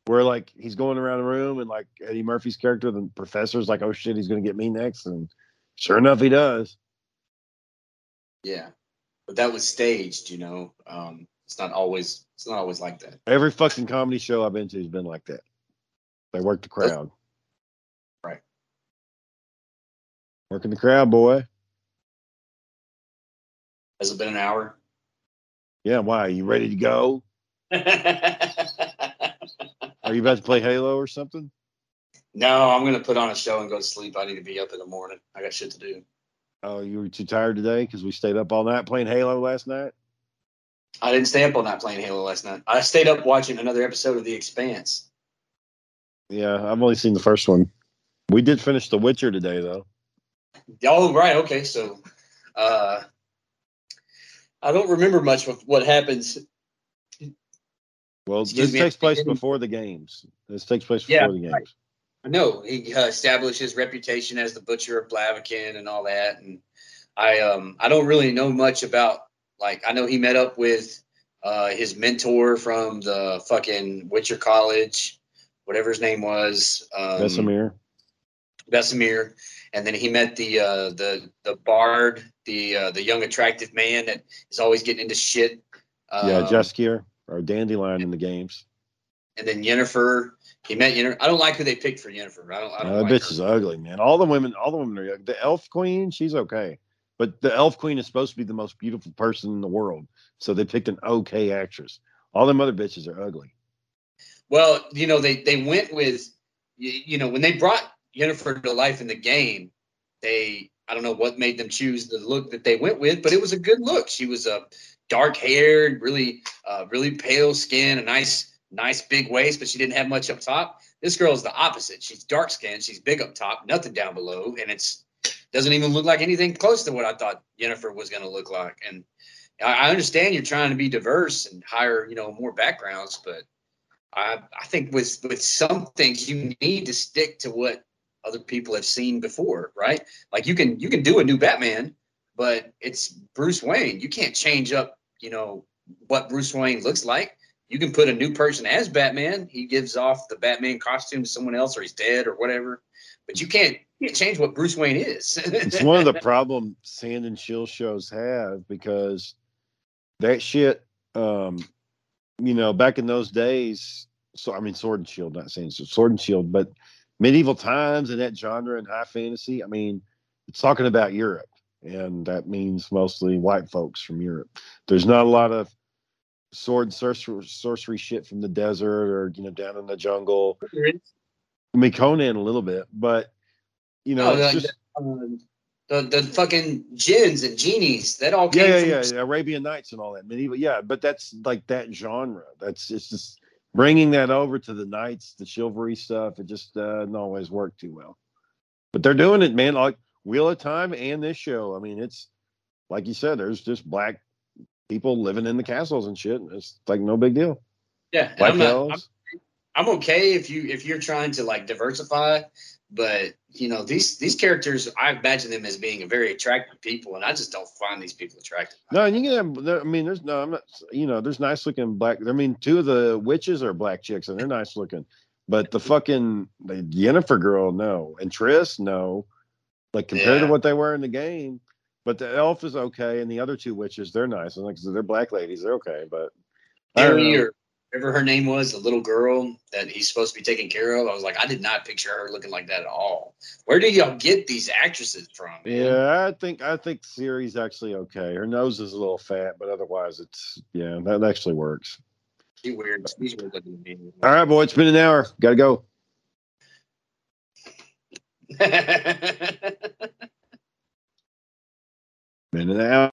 Where like he's going around the room and like Eddie Murphy's character, the professor's like, "Oh shit, he's gonna get me next," and sure enough, he does. Yeah, but that was staged. You know, um, it's not always it's not always like that. Every fucking comedy show I've been to has been like that. They work the crowd. Working the crowd, boy. Has it been an hour? Yeah, why? Are you ready to go? Are you about to play Halo or something? No, I'm gonna put on a show and go to sleep. I need to be up in the morning. I got shit to do. Oh, you were too tired today because we stayed up all night playing Halo last night? I didn't stay up all night playing Halo last night. I stayed up watching another episode of The Expanse. Yeah, I've only seen the first one. We did finish The Witcher today, though. Oh, right. Okay. So, uh, I don't remember much of what happens. Well, Excuse this me, takes place before the games. This takes place before Yeah, the games. I know he uh, established his reputation as the butcher of Blaviken and all that. And I, um, I don't really know much about, like, I know he met up with uh, his mentor from the fucking Witcher College, whatever his name was. Um, Vesemir. Vesemir, and then he met the uh, the the bard, the uh, the young attractive man that is always getting into shit. Um, yeah, Jaskier or Dandelion in the games. and then Yennefer. He met Yennefer. I don't like who they picked for Yennefer. I don't. I don't that like bitch her. is ugly, man. All the women, all the women are ugly. the elf queen. She's okay, but the elf queen is supposed to be the most beautiful person in the world. So they picked an okay actress. All them other bitches are ugly. Well, you know they they went with, you know, when they brought Yennefer to life in the game, they I don't know what made them choose the look that they went with, but it was a good look. She was a uh, dark haired, really uh, really pale skin, a nice nice big waist, but she didn't have much up top. This girl is the opposite. She's dark skinned, she's big up top, nothing down below, and it's doesn't even look like anything close to what I thought Yennefer was going to look like. And I understand you're trying to be diverse and hire you know more backgrounds, but I, I think with with some things you need to stick to what other people have seen before, right? Like you can you can do a new Batman, but it's Bruce Wayne. You can't change up, you know, what Bruce Wayne looks like. You can put a new person as Batman. He gives off the Batman costume to someone else, or he's dead, or whatever. But you can't you can't change what Bruce Wayne is. It's one of the problem Sand and Shield shows have because that shit, um, you know, back in those days. So I mean, Sword and Shield, not saying so Sword and Shield, but medieval times and that genre and high fantasy. I mean, it's talking about Europe, and that means mostly white folks from Europe. There's not a lot of sword and sorcery, sorcery shit from the desert or you know down in the jungle. I mean, Conan a little bit, but you know, Oh, it's like just um, the the fucking jinns and genies that all came Yeah, from yeah, yeah, Arabian Nights and all that medieval. Yeah, but that's like that genre. That's it's just bringing that over to the knights, the chivalry stuff. It just uh, doesn't always work too well. But they're doing it, man. Like Wheel of Time and this show. I mean, it's like you said. There's just black people living in the castles and shit. and It's like no big deal. yeah. Black I'm, not, I'm. I'm okay if you if you're trying to like diversify, but you know these these characters I imagine them as being a very attractive people, and I just don't find these people attractive. No, and you can have. I mean, there's no. I'm not. You know, there's nice looking black. I mean, two of the witches are black chicks, and they're nice looking. But the fucking the Yennefer girl, no, and Triss, no. Like compared Yeah. to what they were in the game, but the elf is okay, and the other two witches, they're nice. And like I said, they're black ladies, they're okay. But Harry or whatever her name was, the little girl that he's supposed to be taking care of. I was like, I did not picture her looking like that at all. Where do y'all get these actresses from? man? yeah, I think I think Ciri's actually okay. Her nose is a little fat, but otherwise, it's yeah, that actually works. She weird. She's weird looking to me. All right, boy, it's been an hour. Got to go. Been an hour.